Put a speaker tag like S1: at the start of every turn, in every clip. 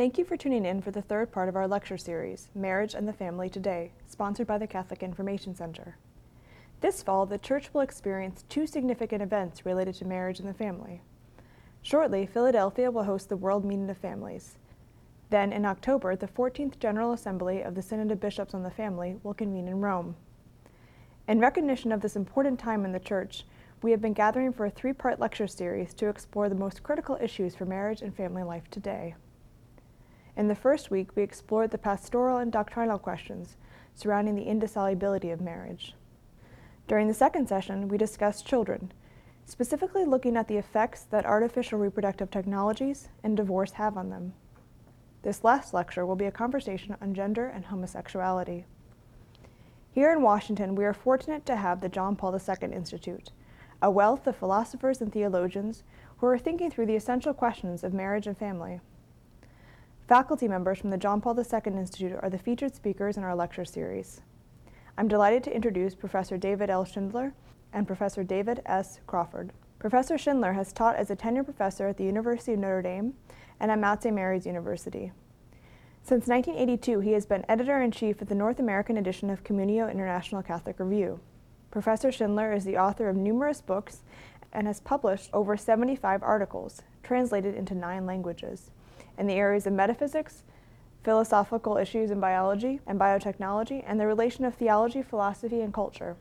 S1: Thank you for tuning in for the third part of our lecture series, Marriage and the Family Today, sponsored by the Catholic Information Center. This fall, the Church will experience two significant events related to marriage and the family. Shortly, Philadelphia will host the World Meeting of Families. Then, in October, the 14th General Assembly of the Synod of Bishops on the Family will convene in Rome. In recognition of this important time in the Church, we have been gathering for a three part lecture series to explore the most critical issues for marriage and family life today. In the first week, we explored the pastoral and doctrinal questions surrounding the indissolubility of marriage. During the second session, we discussed children, specifically looking at the effects that artificial reproductive technologies and divorce have on them. This last lecture will be a conversation on gender and homosexuality. Here in Washington, we are fortunate to have the John Paul II Institute, a wealth of philosophers and theologians who are thinking through the essential questions of marriage and family. Faculty members from the John Paul II Institute are the featured speakers in our lecture series. I'm delighted to introduce Professor David L. Schindler and Professor David S. Crawford. Professor Schindler has taught as a tenured professor at the University of Notre Dame and at Mount St. Mary's University. Since 1982, he has been editor in chief of the North American edition of Communio International Catholic Review. Professor Schindler is the author of numerous books and has published over 75 articles, translated into nine languages in the areas of metaphysics, philosophical issues in biology and biotechnology, and the relation of theology, philosophy, and culture.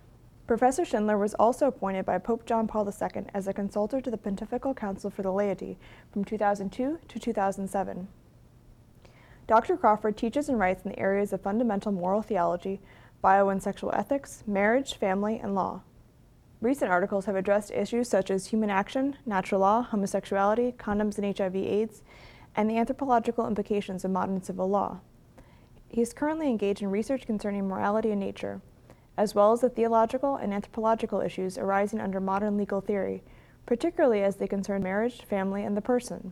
S1: Professor Schindler was also appointed by Pope John Paul II as a consultor to the Pontifical Council for the Laity from 2002 to 2007. Dr. Crawford teaches and writes in the areas of fundamental moral theology, bio and sexual ethics, marriage, family, and law. Recent articles have addressed issues such as human action, natural law, homosexuality, condoms and HIV/AIDS, and the anthropological implications of modern civil law. He is currently engaged in research concerning morality and nature, as well as the theological and anthropological issues arising under modern legal theory, particularly as they concern marriage, family, and the person.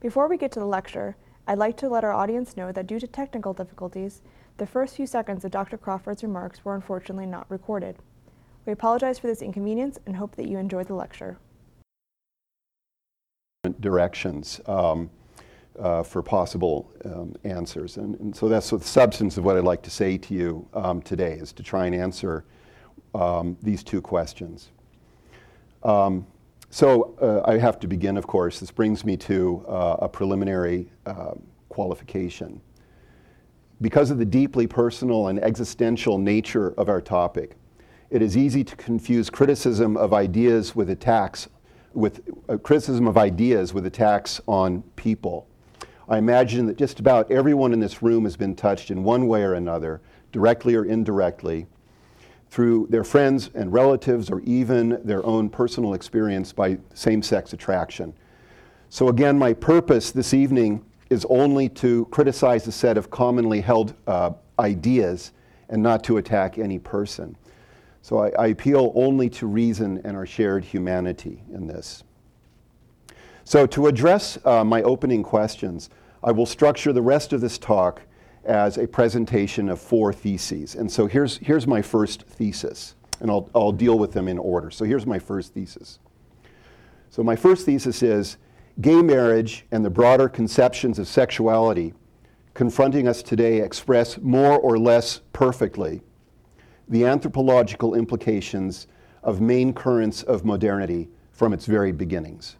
S1: Before we get to the lecture, I'd like to let our audience know that due to technical difficulties, the first few seconds of Dr. Crawford's remarks were unfortunately not recorded. We apologize for this inconvenience and hope that you enjoy the lecture
S2: directions um, uh, for possible um, answers. And, and, so that's the substance of what I'd like to say to you um, today is to try and answer um, these two questions. Um, so uh, I have to begin, of course. This brings me to uh, a preliminary uh, qualification. Because of the deeply personal and existential nature of our topic, it is easy to confuse criticism of ideas with attacks with criticism of ideas with attacks on people. I imagine that just about everyone in this room has been touched in one way or another, directly or indirectly, through their friends and relatives or even their own personal experience by same sex attraction. So, again, my purpose this evening is only to criticize a set of commonly held uh, ideas and not to attack any person. So I, I appeal only to reason and our shared humanity in this. So, to address uh, my opening questions, I will structure the rest of this talk as a presentation of four theses. And so, here's, here's my first thesis, and I'll, I'll deal with them in order. So, here's my first thesis. So, my first thesis is gay marriage and the broader conceptions of sexuality confronting us today express more or less perfectly the anthropological implications of main currents of modernity from its very beginnings.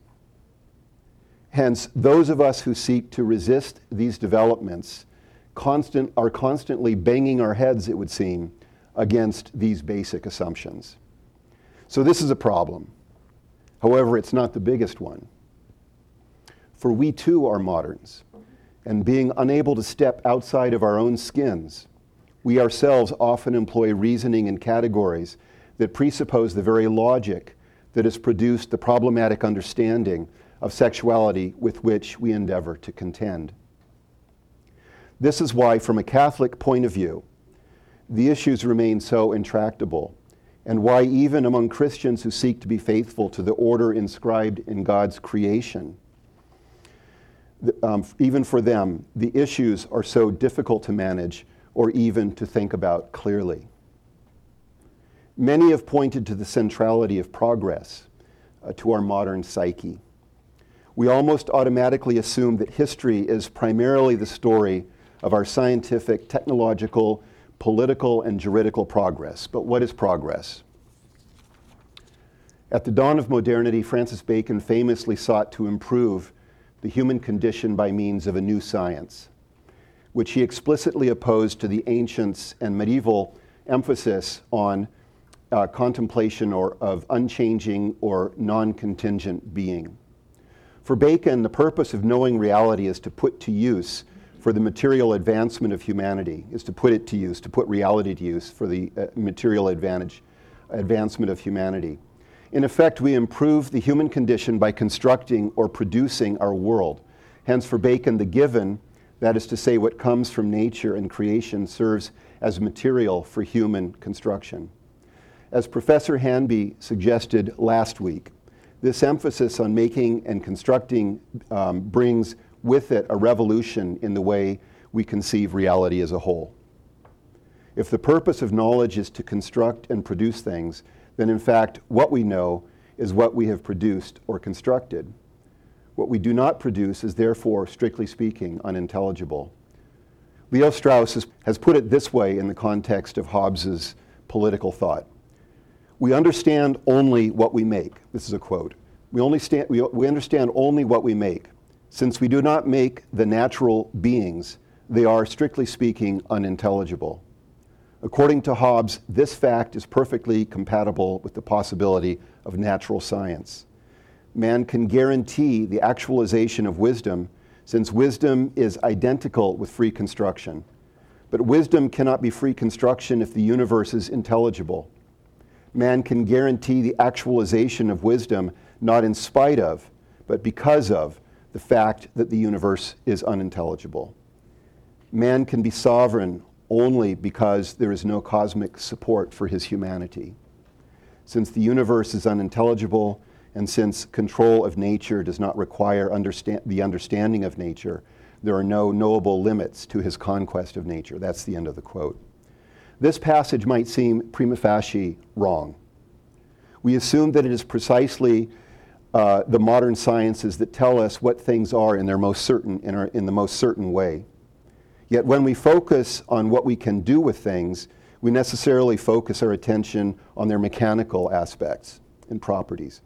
S2: Hence, those of us who seek to resist these developments constant, are constantly banging our heads, it would seem, against these basic assumptions. So, this is a problem. However, it's not the biggest one. For we too are moderns, and being unable to step outside of our own skins, we ourselves often employ reasoning and categories that presuppose the very logic that has produced the problematic understanding of sexuality with which we endeavor to contend. This is why, from a Catholic point of view, the issues remain so intractable, and why, even among Christians who seek to be faithful to the order inscribed in God's creation, um, even for them, the issues are so difficult to manage or even to think about clearly. Many have pointed to the centrality of progress uh, to our modern psyche. we almost automatically assume that history is primarily the story of our scientific, technological, political, and juridical progress. But what is progress? At the dawn of modernity, Francis Bacon famously sought to improve the human condition by means of a new science, which he explicitly opposed to the ancients and medieval emphasis on uh, contemplation or of unchanging or non-contingent being. For Bacon, the purpose of knowing reality is to put to use for the material advancement of humanity, is to put it to use, to put reality to use for the uh, material advantage, advancement of humanity. In effect, we improve the human condition by constructing or producing our world. Hence, for Bacon, the given, that is to say, what comes from nature and creation, serves as material for human construction. As Professor Hanby suggested last week, this emphasis on making and constructing um, brings with it a revolution in the way we conceive reality as a whole. If the purpose of knowledge is to construct and produce things, then in fact, what we know is what we have produced or constructed. What we do not produce is therefore, strictly speaking, unintelligible. Leo Strauss has, put it this way in the context of Hobbes's political thought. We understand only what we make. This is a quote. We, only stand, we, we understand only what we make. Since we do not make the natural beings, they are, strictly speaking, unintelligible. According to Hobbes, this fact is perfectly compatible with the possibility of natural science. Man can guarantee the actualization of wisdom since wisdom is identical with free construction. But wisdom cannot be free construction if the universe is intelligible. Man can guarantee the actualization of wisdom not in spite of, but because of the fact that the universe is unintelligible. Man can be sovereign only because there is no cosmic support for his humanity. Since the universe is unintelligible, and since control of nature does not require understand, the understanding of nature, there are no knowable limits to his conquest of nature. That's the end of the quote. This passage might seem prima facie wrong. We assume that it is precisely uh, the modern sciences that tell us what things are in their most certain in, our, in the most certain way. Yet when we focus on what we can do with things, we necessarily focus our attention on their mechanical aspects and properties.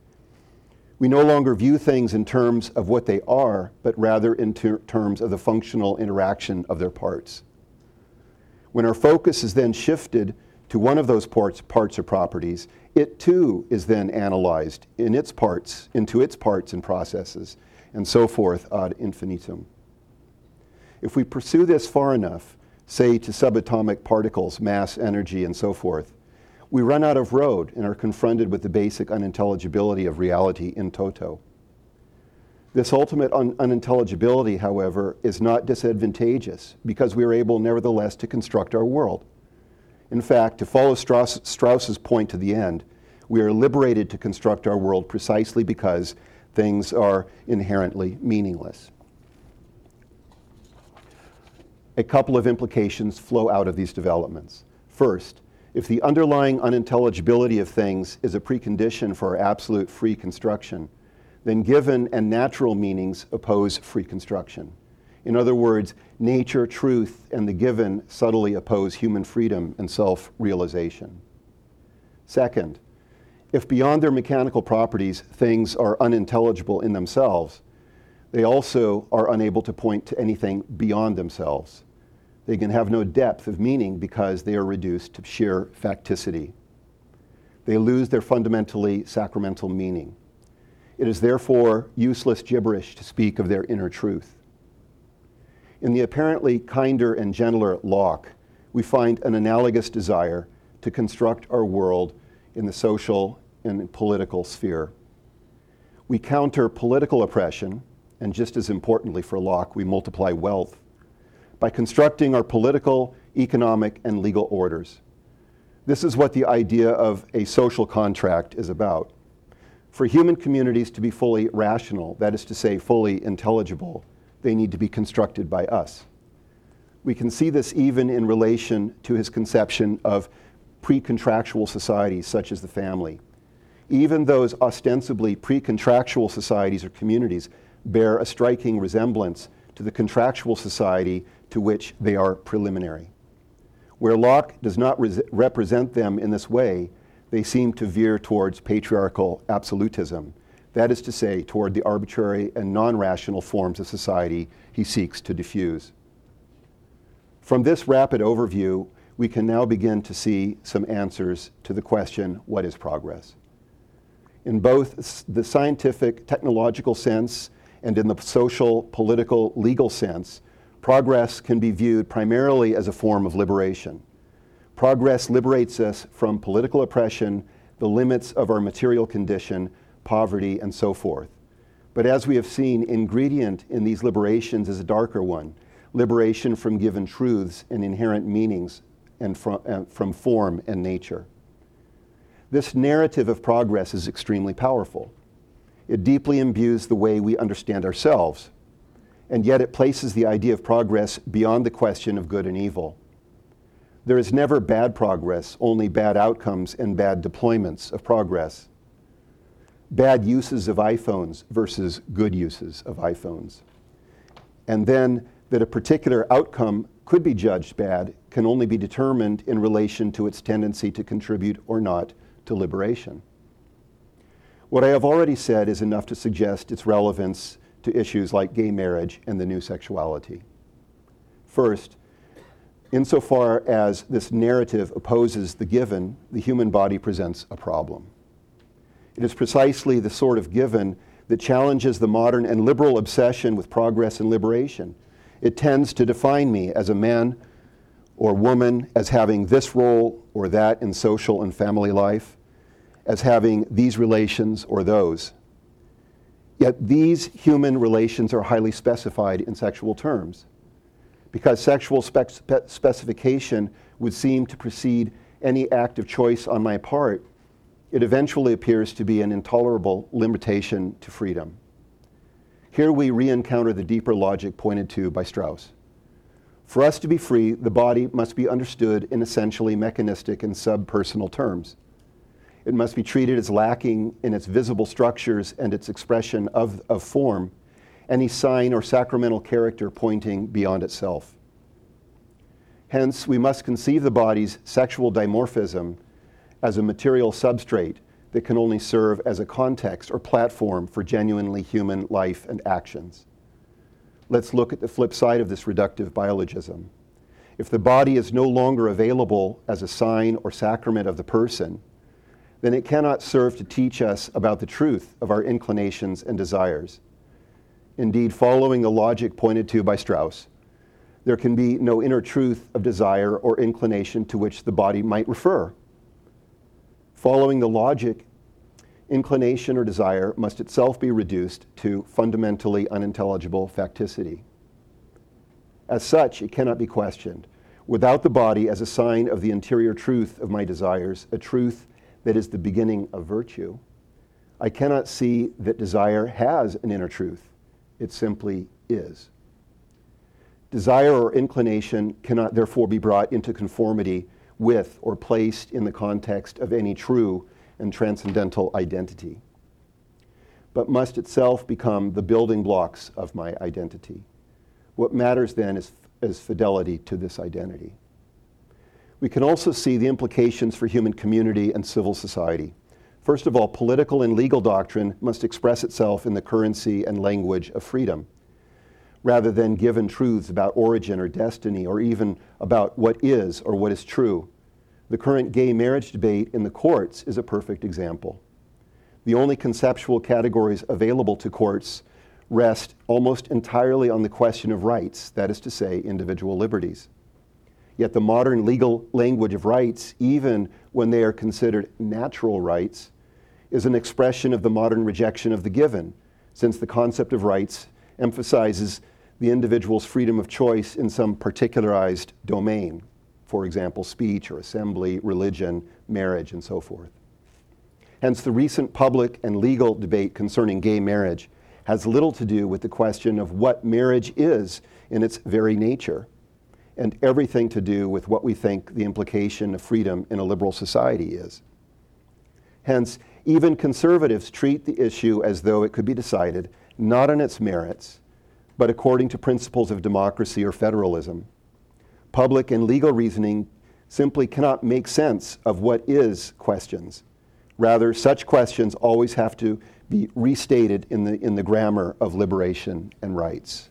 S2: We no longer view things in terms of what they are, but rather in ter- terms of the functional interaction of their parts. When our focus is then shifted to one of those parts, parts or properties, it too is then analyzed in its parts, into its parts and processes, and so forth ad infinitum. If we pursue this far enough, say to subatomic particles, mass, energy, and so forth, we run out of road and are confronted with the basic unintelligibility of reality in toto. This ultimate un- unintelligibility, however, is not disadvantageous because we are able, nevertheless, to construct our world. In fact, to follow Strauss, Strauss's point to the end, we are liberated to construct our world precisely because things are inherently meaningless. A couple of implications flow out of these developments. First, if the underlying unintelligibility of things is a precondition for absolute free construction, then given and natural meanings oppose free construction. In other words, nature, truth, and the given subtly oppose human freedom and self realization. Second, if beyond their mechanical properties things are unintelligible in themselves, they also are unable to point to anything beyond themselves. They can have no depth of meaning because they are reduced to sheer facticity. They lose their fundamentally sacramental meaning. It is therefore useless gibberish to speak of their inner truth. In the apparently kinder and gentler Locke, we find an analogous desire to construct our world in the social and political sphere. We counter political oppression, and just as importantly for Locke, we multiply wealth by constructing our political, economic, and legal orders. This is what the idea of a social contract is about. For human communities to be fully rational, that is to say, fully intelligible, they need to be constructed by us. We can see this even in relation to his conception of pre contractual societies such as the family. Even those ostensibly pre contractual societies or communities bear a striking resemblance to the contractual society to which they are preliminary. Where Locke does not re- represent them in this way, they seem to veer towards patriarchal absolutism, that is to say, toward the arbitrary and non rational forms of society he seeks to diffuse. From this rapid overview, we can now begin to see some answers to the question what is progress? In both the scientific, technological sense and in the social, political, legal sense, progress can be viewed primarily as a form of liberation. Progress liberates us from political oppression, the limits of our material condition, poverty, and so forth. But as we have seen, ingredient in these liberations is a darker one liberation from given truths and inherent meanings and from, uh, from form and nature. This narrative of progress is extremely powerful. It deeply imbues the way we understand ourselves, and yet it places the idea of progress beyond the question of good and evil. There is never bad progress, only bad outcomes and bad deployments of progress. Bad uses of iPhones versus good uses of iPhones. And then that a particular outcome could be judged bad can only be determined in relation to its tendency to contribute or not to liberation. What I have already said is enough to suggest its relevance to issues like gay marriage and the new sexuality. First, insofar as this narrative opposes the given, the human body presents a problem. It is precisely the sort of given that challenges the modern and liberal obsession with progress and liberation. It tends to define me as a man or woman as having this role or that in social and family life, as having these relations or those. Yet these human relations are highly specified in sexual terms. Because sexual spec- specification would seem to precede any act of choice on my part, it eventually appears to be an intolerable limitation to freedom. Here we re encounter the deeper logic pointed to by Strauss. For us to be free, the body must be understood in essentially mechanistic and subpersonal terms. It must be treated as lacking in its visible structures and its expression of, of form, any sign or sacramental character pointing beyond itself. Hence, we must conceive the body's sexual dimorphism as a material substrate that can only serve as a context or platform for genuinely human life and actions let's look at the flip side of this reductive biologism. If the body is no longer available as a sign or sacrament of the person, then it cannot serve to teach us about the truth of our inclinations and desires. Indeed, following the logic pointed to by Strauss, there can be no inner truth of desire or inclination to which the body might refer. Following the logic inclination or desire must itself be reduced to fundamentally unintelligible facticity. As such, it cannot be questioned. Without the body as a sign of the interior truth of my desires, a truth that is the beginning of virtue, I cannot see that desire has an inner truth. It simply is. Desire or inclination cannot therefore be brought into conformity with or placed in the context of any true and transcendental identity, but must itself become the building blocks of my identity. What matters then is, is fidelity to this identity. We can also see the implications for human community and civil society. First of all, political and legal doctrine must express itself in the currency and language of freedom, rather than given truths about origin or destiny, or even about what is or what is true. The current gay marriage debate in the courts is a perfect example. The only conceptual categories available to courts rest almost entirely on the question of rights, that is to say, individual liberties. Yet the modern legal language of rights, even when they are considered natural rights, is an expression of the modern rejection of the given, since the concept of rights emphasizes the individual's freedom of choice in some particularized domain for example, speech or assembly, religion, marriage, and so forth. Hence, the recent public and legal debate concerning gay marriage has little to do with the question of what marriage is in its very nature, and everything to do with what we think the implication of freedom in a liberal society is. Hence, even conservatives treat the issue as though it could be decided not on its merits, but according to principles of democracy or federalism. Public and legal reasoning simply cannot make sense of what is questions. Rather, such questions always have to be restated in the, in the grammar of liberation and rights.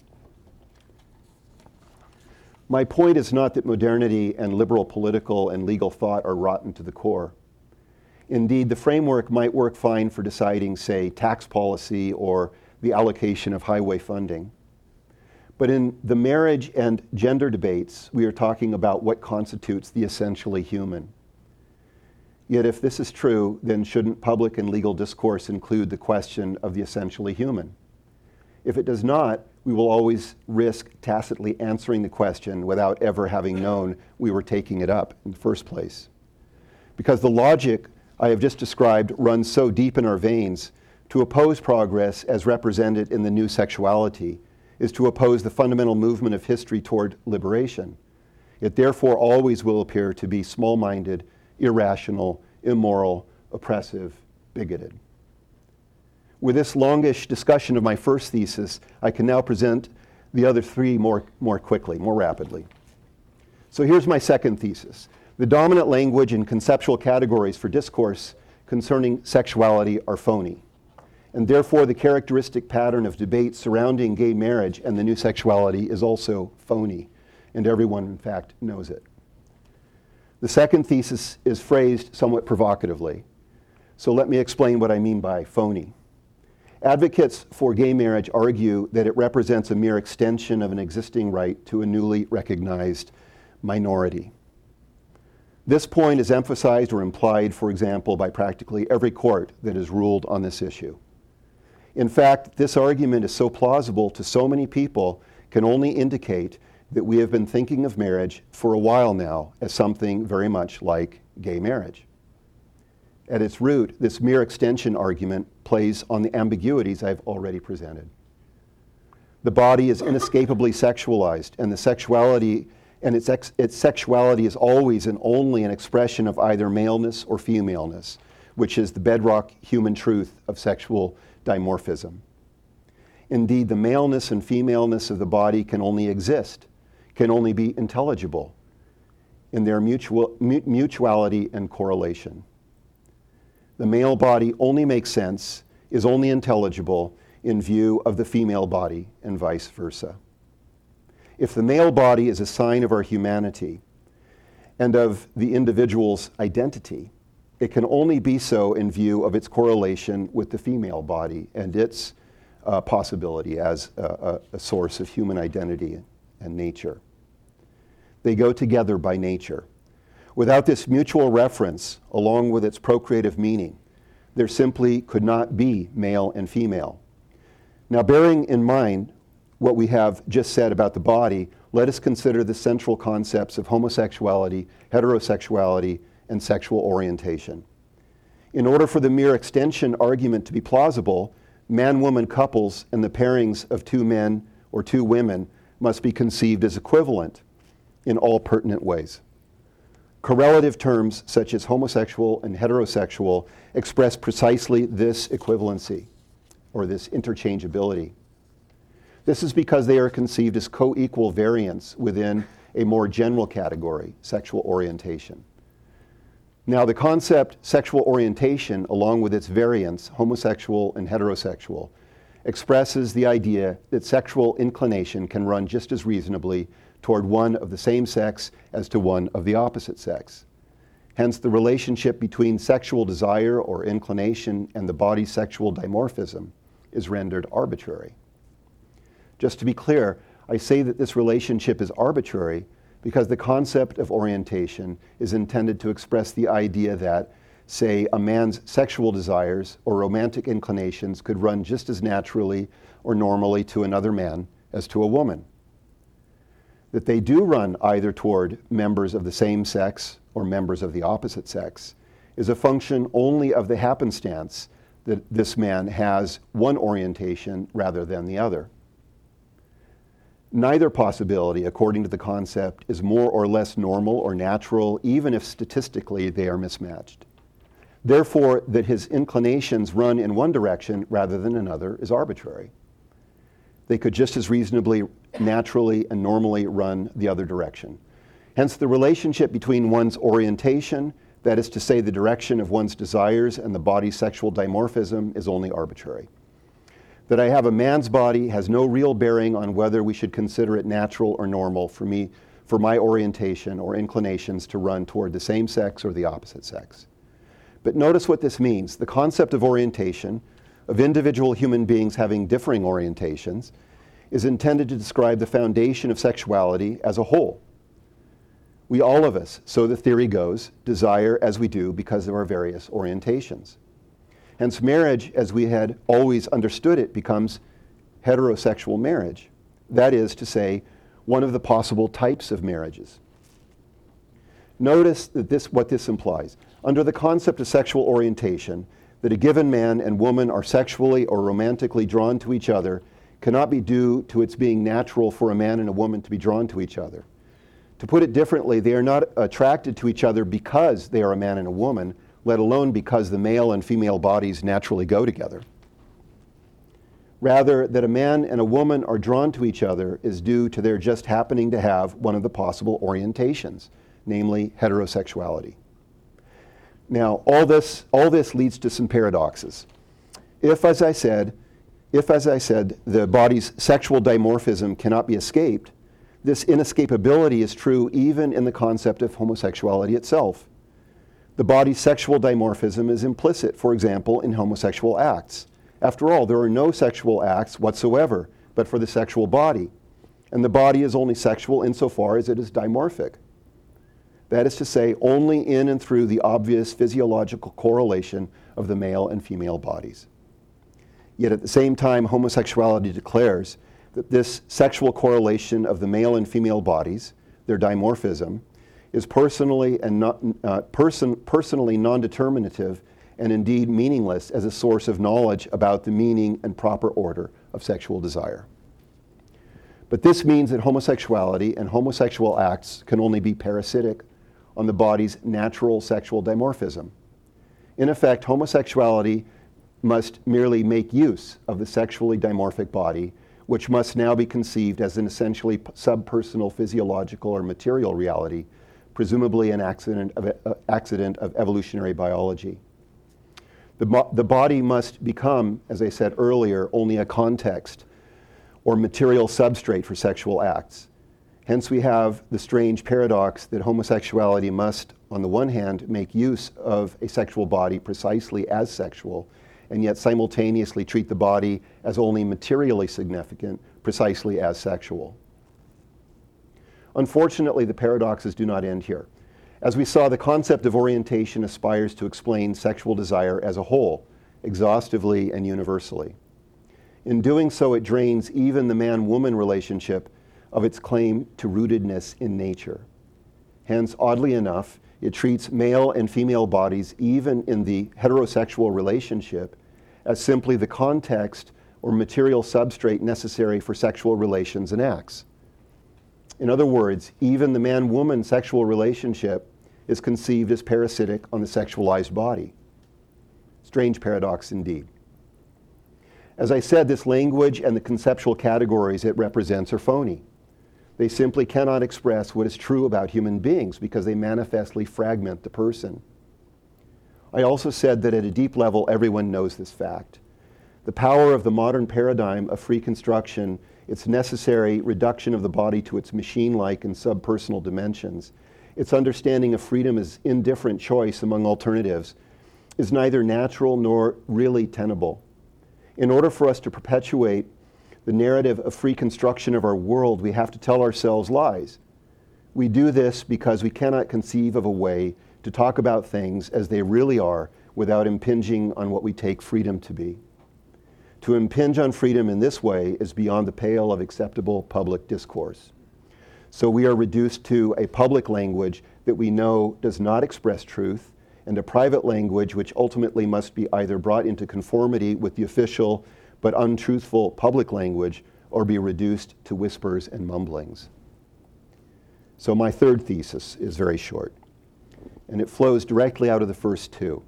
S2: My point is not that modernity and liberal political and legal thought are rotten to the core. Indeed, the framework might work fine for deciding, say, tax policy or the allocation of highway funding. But in the marriage and gender debates, we are talking about what constitutes the essentially human. Yet, if this is true, then shouldn't public and legal discourse include the question of the essentially human? If it does not, we will always risk tacitly answering the question without ever having known we were taking it up in the first place. Because the logic I have just described runs so deep in our veins, to oppose progress as represented in the new sexuality is to oppose the fundamental movement of history toward liberation. It therefore always will appear to be small minded, irrational, immoral, oppressive, bigoted. With this longish discussion of my first thesis, I can now present the other three more, more quickly, more rapidly. So here's my second thesis. The dominant language and conceptual categories for discourse concerning sexuality are phony. And therefore, the characteristic pattern of debate surrounding gay marriage and the new sexuality is also phony. And everyone, in fact, knows it. The second thesis is phrased somewhat provocatively. So let me explain what I mean by phony. Advocates for gay marriage argue that it represents a mere extension of an existing right to a newly recognized minority. This point is emphasized or implied, for example, by practically every court that has ruled on this issue. In fact, this argument is so plausible to so many people can only indicate that we have been thinking of marriage for a while now as something very much like gay marriage. At its root, this mere extension argument plays on the ambiguities I've already presented. The body is inescapably sexualized, and the sexuality and its, ex- its sexuality is always and only an expression of either maleness or femaleness, which is the bedrock human truth of sexual dimorphism. Indeed, the maleness and femaleness of the body can only exist, can only be intelligible in their mutual, mutuality and correlation the male body only makes sense, is only intelligible in view of the female body, and vice versa. If the male body is a sign of our humanity and of the individual's identity, it can only be so in view of its correlation with the female body and its uh, possibility as a, a, a source of human identity and nature. They go together by nature. Without this mutual reference, along with its procreative meaning, there simply could not be male and female. Now, bearing in mind what we have just said about the body, let us consider the central concepts of homosexuality, heterosexuality, and sexual orientation. In order for the mere extension argument to be plausible, man woman couples and the pairings of two men or two women must be conceived as equivalent in all pertinent ways. Correlative terms such as homosexual and heterosexual express precisely this equivalency or this interchangeability. This is because they are conceived as co equal variants within a more general category, sexual orientation. Now, the concept sexual orientation, along with its variants, homosexual and heterosexual, expresses the idea that sexual inclination can run just as reasonably toward one of the same sex as to one of the opposite sex. Hence, the relationship between sexual desire or inclination and the body's sexual dimorphism is rendered arbitrary. Just to be clear, I say that this relationship is arbitrary because the concept of orientation is intended to express the idea that, say, a man's sexual desires or romantic inclinations could run just as naturally or normally to another man as to a woman that they do run either toward members of the same sex or members of the opposite sex is a function only of the happenstance that this man has one orientation rather than the other. Neither possibility, according to the concept, is more or less normal or natural, even if statistically they are mismatched. Therefore, that his inclinations run in one direction rather than another is arbitrary. They could just as reasonably, naturally, and normally run the other direction. Hence, the relationship between one's orientation, that is to say, the direction of one's desires, and the body's sexual dimorphism is only arbitrary. That I have a man's body has no real bearing on whether we should consider it natural or normal for me, for my orientation or inclinations to run toward the same sex or the opposite sex. But notice what this means. The concept of orientation, of individual human beings having differing orientations, is intended to describe the foundation of sexuality as a whole. We all of us, so the theory goes, desire as we do because of our various orientations. Hence, marriage, as we had always understood it, becomes heterosexual marriage. That is to say, one of the possible types of marriages. Notice that this, what this implies. Under the concept of sexual orientation, that a given man and woman are sexually or romantically drawn to each other cannot be due to its being natural for a man and a woman to be drawn to each other. To put it differently, they are not attracted to each other because they are a man and a woman, let alone because the male and female bodies naturally go together. Rather, that a man and a woman are drawn to each other is due to their just happening to have one of the possible orientations, namely heterosexuality. Now, all this, all this leads to some paradoxes. If, as I said, if, as I said, the body's sexual dimorphism cannot be escaped, this inescapability is true even in the concept of homosexuality itself. The body's sexual dimorphism is implicit, for example, in homosexual acts. After all, there are no sexual acts whatsoever but for the sexual body, and the body is only sexual insofar as it is dimorphic. That is to say, only in and through the obvious physiological correlation of the male and female bodies. Yet at the same time, homosexuality declares that this sexual correlation of the male and female bodies, their dimorphism, is personally and not, uh, person, personally non-determinative and indeed meaningless as a source of knowledge about the meaning and proper order of sexual desire. But this means that homosexuality and homosexual acts can only be parasitic on the body's natural sexual dimorphism. In effect, homosexuality must merely make use of the sexually dimorphic body, which must now be conceived as an essentially subpersonal physiological or material reality, presumably an accident of, uh, accident of evolutionary biology. The, the body must become, as I said earlier, only a context or material substrate for sexual acts. Hence, we have the strange paradox that homosexuality must, on the one hand, make use of a sexual body precisely as sexual, and yet simultaneously treat the body as only materially significant, precisely as sexual. Unfortunately, the paradoxes do not end here. As we saw, the concept of orientation aspires to explain sexual desire as a whole, exhaustively and universally. In doing so, it drains even the man woman relationship of its claim to rootedness in nature. Hence, oddly enough, it treats male and female bodies, even in the heterosexual relationship, as simply the context or material substrate necessary for sexual relations and acts. In other words, even the man woman sexual relationship is conceived as parasitic on the sexualized body. Strange paradox indeed. As I said, this language and the conceptual categories it represents are phony. They simply cannot express what is true about human beings because they manifestly fragment the person. I also said that at a deep level, everyone knows this fact. The power of the modern paradigm of free construction, its necessary reduction of the body to its machine like and subpersonal dimensions, its understanding of freedom as indifferent choice among alternatives is neither natural nor really tenable. In order for us to perpetuate the narrative of free construction of our world, we have to tell ourselves lies. We do this because we cannot conceive of a way to talk about things as they really are without impinging on what we take freedom to be. To impinge on freedom in this way is beyond the pale of acceptable public discourse. So we are reduced to a public language that we know does not express truth, and a private language which ultimately must be either brought into conformity with the official but untruthful public language or be reduced to whispers and mumblings. So, my third thesis is very short, and it flows directly out of the first two.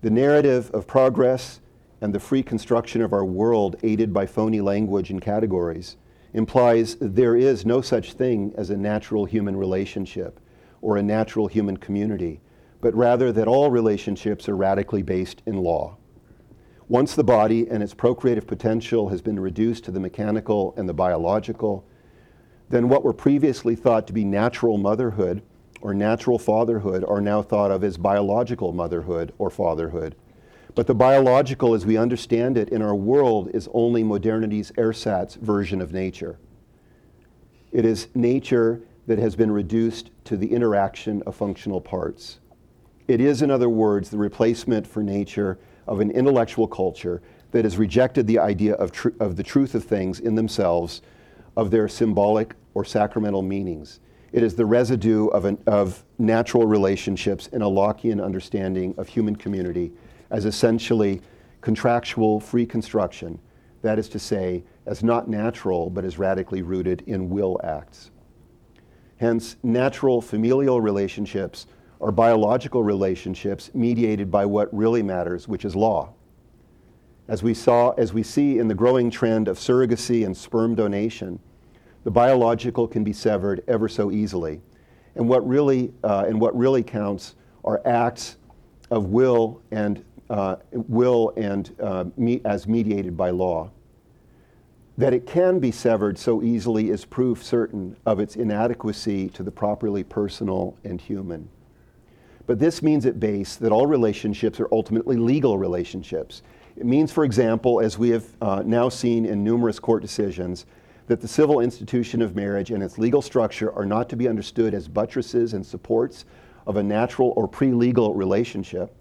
S2: The narrative of progress and the free construction of our world aided by phony language and categories implies there is no such thing as a natural human relationship or a natural human community, but rather that all relationships are radically based in law. Once the body and its procreative potential has been reduced to the mechanical and the biological, then what were previously thought to be natural motherhood or natural fatherhood are now thought of as biological motherhood or fatherhood. But the biological, as we understand it in our world, is only modernity's ersatz version of nature. It is nature that has been reduced to the interaction of functional parts. It is, in other words, the replacement for nature of an intellectual culture that has rejected the idea of, tr- of the truth of things in themselves, of their symbolic or sacramental meanings. It is the residue of, an, of natural relationships and a Lockean understanding of human community as essentially contractual free construction, that is to say, as not natural but as radically rooted in will acts. Hence, natural familial relationships are biological relationships mediated by what really matters, which is law. As we, saw, as we see in the growing trend of surrogacy and sperm donation, the biological can be severed ever so easily. And what really, uh, and what really counts are acts of will and, uh, will and uh, me, as mediated by law. That it can be severed so easily is proof certain of its inadequacy to the properly personal and human. But this means at base that all relationships are ultimately legal relationships. It means, for example, as we have uh, now seen in numerous court decisions, that the civil institution of marriage and its legal structure are not to be understood as buttresses and supports of a natural or pre legal relationship.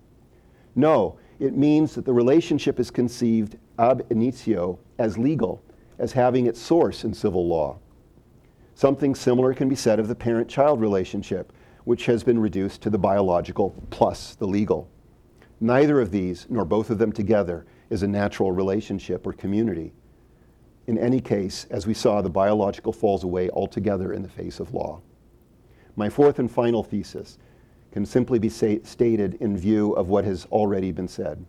S2: No, it means that the relationship is conceived ab initio as legal, as having its source in civil law. Something similar can be said of the parent child relationship, which has been reduced to the biological plus the legal. Neither of these, nor both of them together, is a natural relationship or community. In any case, as we saw, the biological falls away altogether in the face of law. My fourth and final thesis can simply be stated in view of what has already been said.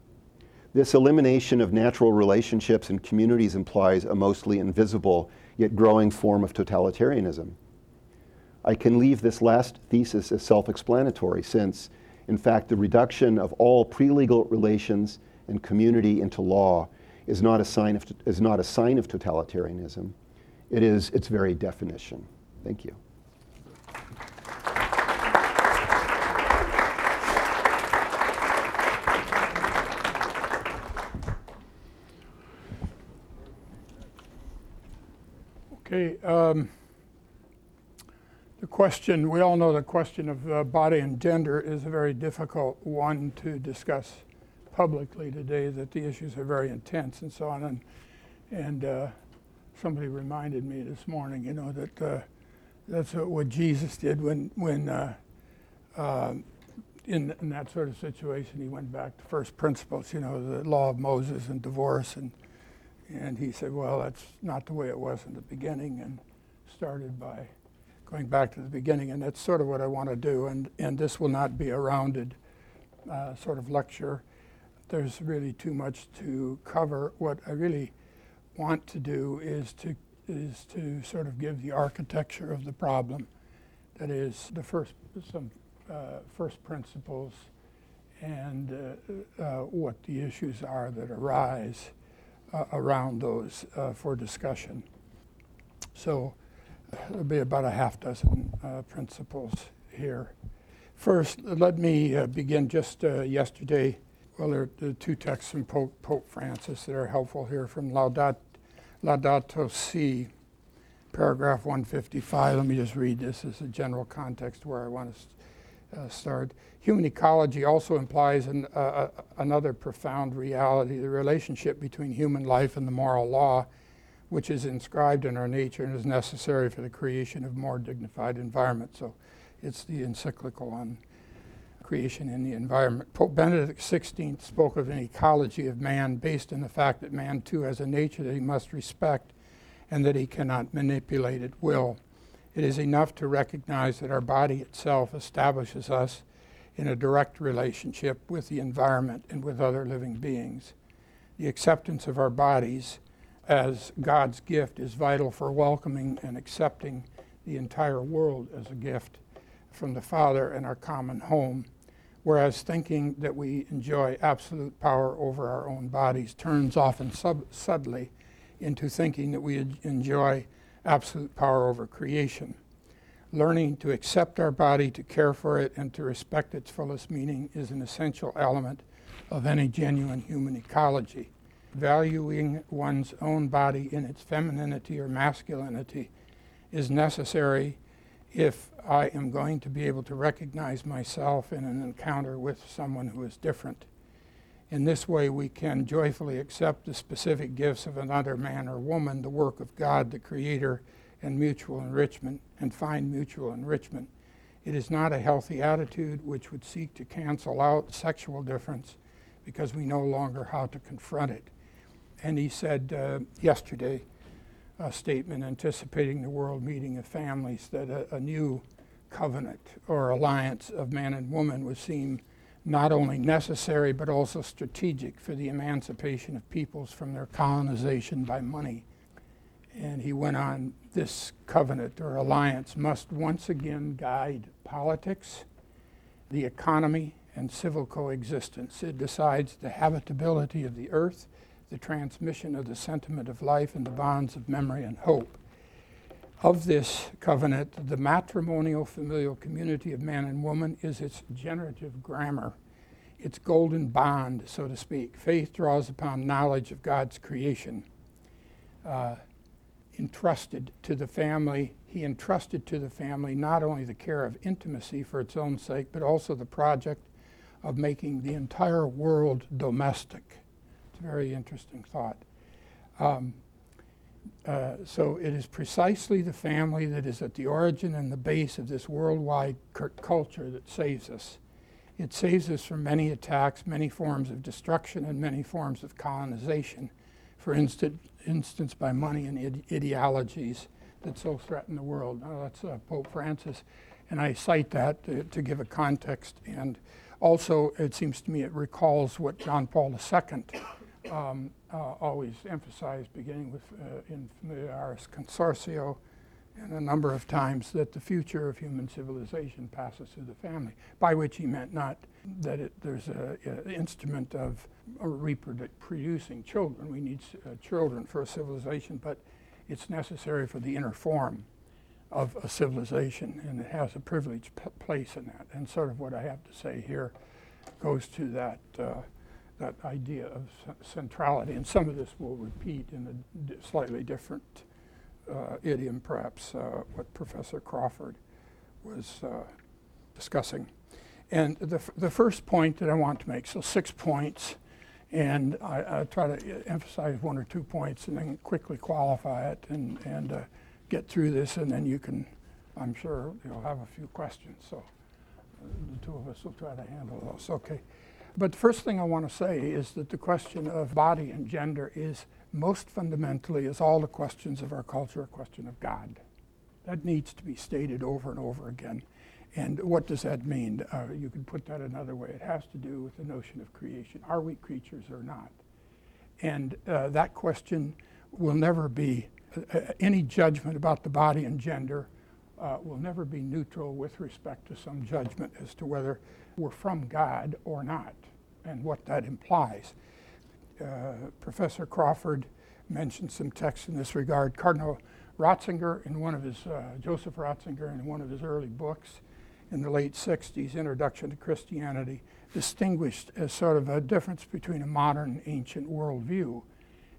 S2: This elimination of natural relationships and communities implies a mostly invisible yet growing form of totalitarianism. I can leave this last thesis as self explanatory since, in fact, the reduction of all pre legal relations and community into law is not, a sign of, is not a sign of totalitarianism. It is its very definition. Thank you.
S3: Okay. Um, the question, we all know the question of uh, body and gender is a very difficult one to discuss publicly today, that the issues are very intense and so on. And, and uh, somebody reminded me this morning, you know, that uh, that's what Jesus did when, when uh, um, in, in that sort of situation, he went back to first principles, you know, the law of Moses and divorce. And, and he said, well, that's not the way it was in the beginning, and started by going back to the beginning, and that's sort of what I want to do. And, and this will not be a rounded uh, sort of lecture. There's really too much to cover. What I really want to do is to is to sort of give the architecture of the problem. That is the first some uh, first principles and uh, uh what the issues are that arise uh, around those uh, for discussion. So there'll be about a half dozen uh, principles here. First, let me uh, begin just uh, yesterday. Well, there are two texts from Pope, Pope, Francis that are helpful here from Laudato, Laudato Si, paragraph 155. Let me just read this as a general context where I want to uh, start. Human ecology also implies an, uh, another profound reality the relationship between human life and the moral law which is inscribed in our nature and is necessary for the creation of more dignified environment. So it's the encyclical on creation in the environment. Pope Benedict XVI spoke of an ecology of man based on the fact that man too has a nature that he must respect and that he cannot manipulate at will. It is enough to recognize that our body itself establishes us in a direct relationship with the environment and with other living beings. the acceptance of our bodies as God's gift is vital for welcoming and accepting the entire world as a gift from the Father and our common home. Whereas thinking that we enjoy absolute power over our own bodies turns often sub- subtly into thinking that we enjoy absolute power over creation. Learning to accept our body, to care for it, and to respect its fullest meaning is an essential element of any genuine human ecology. Valuing one's own body in its femininity or masculinity is necessary if I am going to be able to recognize myself in an encounter with someone who is different. In this way, we can joyfully accept the specific gifts of another man or woman, the work of God, the Creator, and mutual enrichment and find mutual enrichment. It is not a healthy attitude which would seek to cancel out sexual difference because we no longer how to confront it. And he said uh, yesterday, a statement anticipating the world meeting of families, that a, a new covenant or alliance of man and woman would seem not only necessary but also strategic for the emancipation of peoples from their colonization by money and he went on this covenant or alliance must once again guide politics, the economy, and civil coexistence. It decides the habitability of the earth, the transmission of the sentiment of life, and the bonds of memory and hope. Of this covenant, the matrimonial familial community of man and woman is its generative grammar, its golden bond, so to speak. Faith draws upon knowledge of God's creation. Uh, entrusted to the family, he entrusted to the family not only the care of intimacy for its own sake, but also the project of making the entire world domestic. It's a very interesting thought. Um, uh, so it is precisely the family that is at the origin and the base of this worldwide culture that saves us. It saves us from many attacks, many forms of destruction, and many forms of colonization for instance, instance by money and ide- ideologies that so threaten the world. Now, that's uh, Pope Francis, and I cite that to, to, give a context. And also, it seems to me it recalls what John Paul II um, uh, always emphasized, beginning with uh, in Familiaris Consortio and a number of times that the future of human civilization passes through the family, by which he meant not that it, there's an instrument of reproducing children. We need uh, children for a civilization, but it's necessary for the inner form of a civilization, and it has a privileged p- place in that. And sort of what I have to say here goes to that. Uh, that idea of centrality, and some of this will repeat in a slightly different uh, idiom, perhaps, uh, what Professor Crawford was uh, discussing. And the, the first point that I want to make, so six points, and I, I, try to emphasize one or two points and then quickly qualify it and, and uh, get through this, and then you can, I'm sure you'll have a few questions. So uh, the two of us will try to handle those. Okay. But the first thing I want to say is that the question of body and gender is most fundamentally, as all the questions of our culture, a question of God. That needs to be stated over and over again. And what does that mean? Uh, you could put that another way. It has to do with the notion of creation. Are we creatures or not? And uh, that question will never be, uh, any judgment about the body and gender uh, will never be neutral with respect to some judgment as to whether we're from God or not and what that implies. Uh, Professor Crawford mentioned some texts in this regard. Cardinal Ratzinger, in one of his, uh, Joseph Ratzinger, in one of his early books in the late 60s, Introduction to Christianity, distinguished as sort of a difference between a modern ancient worldview,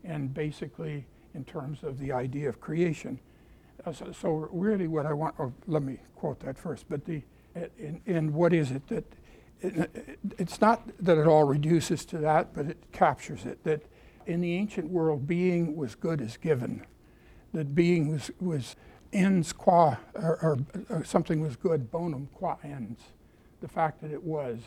S3: and basically in terms of the idea of creation. Uh, so, so, really, what I want, or let me quote that first, but the, in, in what is it that it, it's not that it all reduces to that, but it captures it. That in the ancient world, being was good as given. That being was, was ens qua, or, or, or something was good, bonum qua ens. The fact that it was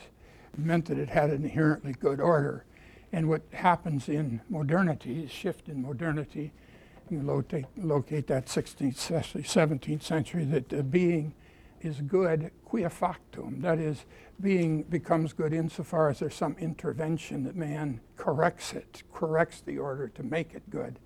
S3: meant that it had an inherently good order. And what happens in modernity, shift in modernity, you locate, locate that 16th century, 17th century, that being is good quia factum. That is, being becomes good insofar as there's some intervention that man corrects it, corrects the order to make it good.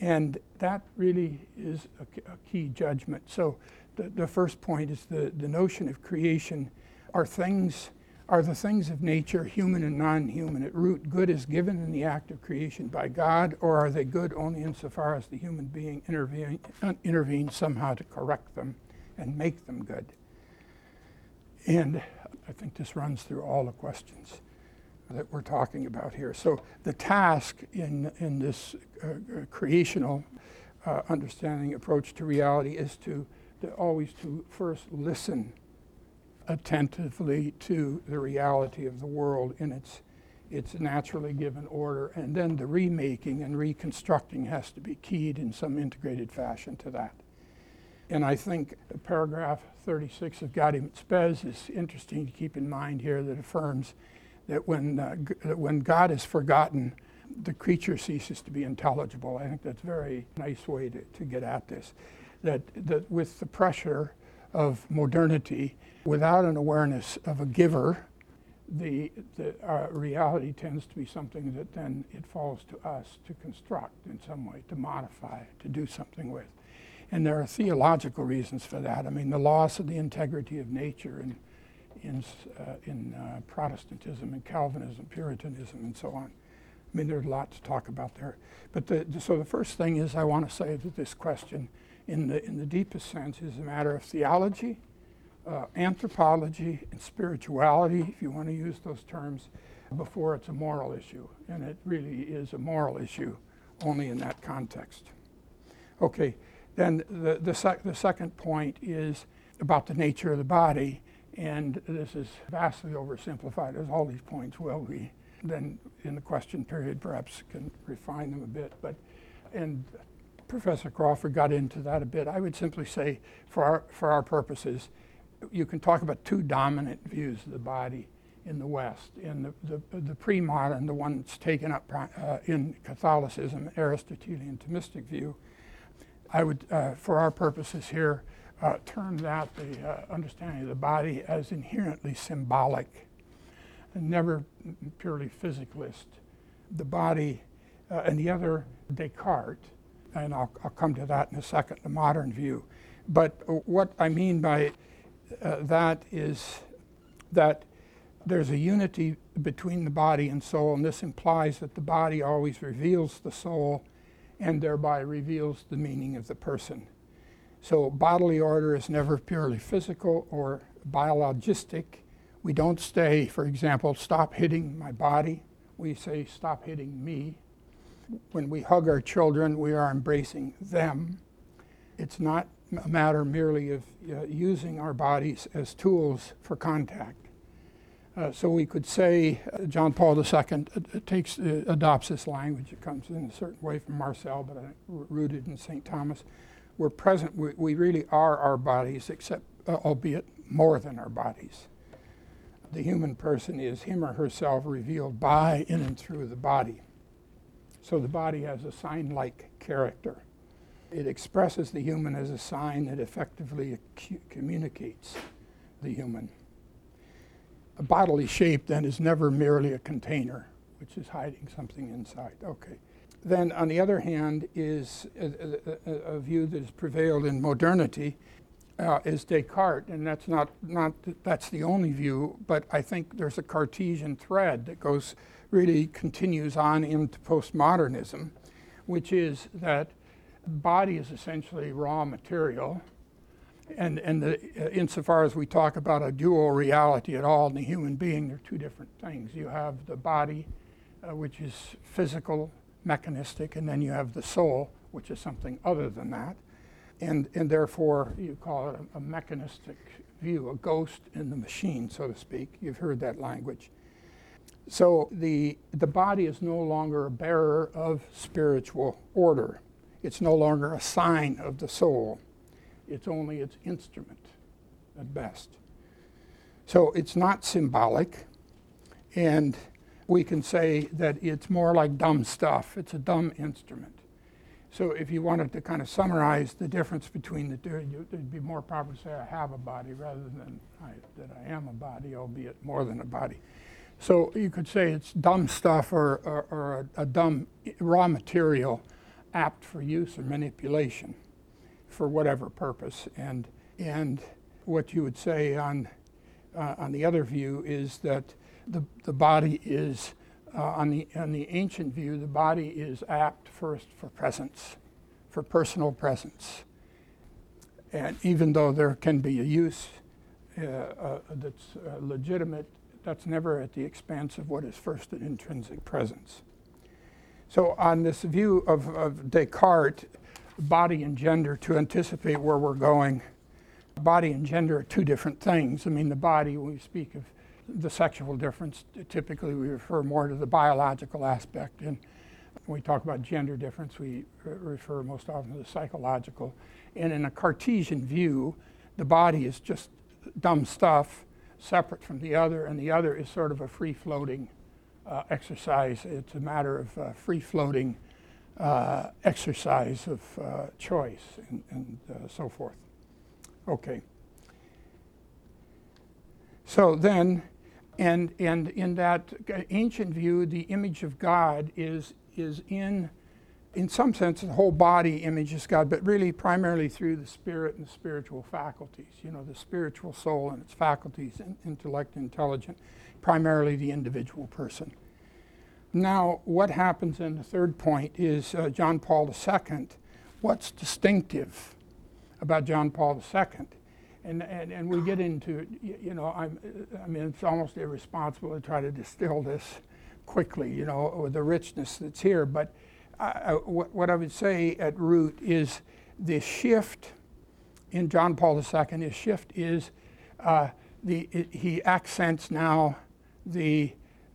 S3: And that really is a, a key judgment. So the, the first point is the, the notion of creation are things are the things of nature, human and non-human, at root good is given in the act of creation by God, or are they good only insofar as the human being intervene, intervenes somehow to correct them and make them good? And I think this runs through all the questions that we're talking about here. So the task in, in this uh, creational uh, understanding approach to reality is to, to always to first listen attentively to the reality of the world in its, its naturally given order. And then the remaking and reconstructing has to be keyed in some integrated fashion to that. And I think paragraph 36 of Gaudium et Spes is interesting to keep in mind here that affirms that when, uh, g- that when God is forgotten, the creature ceases to be intelligible. I think that's a very nice way to, to get at this. That, that with the pressure of modernity, without an awareness of a giver, the, the uh, reality tends to be something that then it falls to us to construct in some way, to modify, to do something with. And there are theological reasons for that. I mean, the loss of the integrity of nature in, in, uh, in uh, Protestantism and Calvinism, Puritanism, and so on. I mean, there's a lot to talk about there. But the, the, so the first thing is I want to say that this question, in the, in the deepest sense, is a matter of theology, uh, anthropology, and spirituality, if you want to use those terms, before it's a moral issue. And it really is a moral issue only in that context. Okay, then the, the, sec- the second point is about the nature of the body. And this is vastly oversimplified, as all these points will be. Then in the question period, perhaps can refine them a bit. But and Professor Crawford got into that a bit. I would simply say, for our, for our purposes, you can talk about two dominant views of the body in the West. In the, the, the pre-modern, the one that's taken up uh, in Catholicism, Aristotelian Thomistic view, I would, uh, for our purposes here, uh, term that the uh, understanding of the body as inherently symbolic and never purely physicalist. The body, uh, and the other, Descartes, and I'll, I'll come to that in a second, the modern view. But what I mean by uh, that is that there's a unity between the body and soul, and this implies that the body always reveals the soul and thereby reveals the meaning of the person. So, bodily order is never purely physical or biologistic. We don't say, for example, stop hitting my body. We say, stop hitting me. When we hug our children, we are embracing them. It's not a matter merely of uh, using our bodies as tools for contact. Uh, so we could say uh, John Paul II uh, takes, adopts this language. It comes in a certain way from Marcel, but rooted in St. Thomas. We're present, we, we really are our bodies, except, albeit more than our bodies. The human person is him or herself revealed by, in, and through the body. So the body has a sign like character. It expresses the human as a sign that effectively communicates the human. A bodily shape, then, is never merely a container, which is hiding something inside. Okay. Then, on the other hand, is a, a, a view that has prevailed in modernity uh, is Descartes, and that's not, not that's the only view, but I think there's a Cartesian thread that goes really continues on into postmodernism, which is that body is essentially raw material, and, and the, uh, insofar as we talk about a dual reality at all in the human being, they're two different things. You have the body, uh, which is physical, mechanistic, and then you have the soul, which is something other than that. And, and therefore, you call it a, a mechanistic view, a ghost in the machine, so to speak. You've heard that language. So the, the body is no longer a bearer of spiritual order. It's no longer a sign of the soul it's only its instrument at best. So it's not symbolic, and we can say that it's more like dumb stuff. It's a dumb instrument. So if you wanted to kind of summarize the difference between the two, it'd be more proper to say I have a body rather than I, that I am a body, albeit more than a body. So you could say it's dumb stuff or, or, or a, a dumb raw material apt for use or manipulation for whatever purpose. And, and what you would say on, uh, on the other view is that the, the body is, uh, on, the, on the ancient view, the body is apt first for presence, for personal presence. And even though there can be a use uh, uh, that's uh, legitimate, that's never at the expense of what is first an intrinsic presence. So, on this view of, of Descartes, body and gender, to anticipate where we're going, body and gender are two different things. I mean, the body, when we speak of the sexual difference, typically we refer more to the biological aspect. And when we talk about gender difference, we re- refer most often to the psychological. And in a Cartesian view, the body is just dumb stuff separate from the other, and the other is sort of a free floating uh, exercise. It's a matter of uh, free floating uh, exercise of uh, choice and, and uh, so forth. Okay. So then, and, and in that ancient view, the image of God is, is in, in some sense, the whole body image is God, but really primarily through the spirit and the spiritual faculties. You know, the spiritual soul and its faculties, in, intellect, intelligent, primarily the individual person. Now, what happens in the third point is uh, John Paul II. What's distinctive about John Paul II? And, and, and we get into, you know, I'm, I mean, it's almost irresponsible to try to distill this quickly, you know, with the richness that's here. But I, I, what, what I would say at root is the shift in John Paul II, his shift is uh, the, it, he accents now the,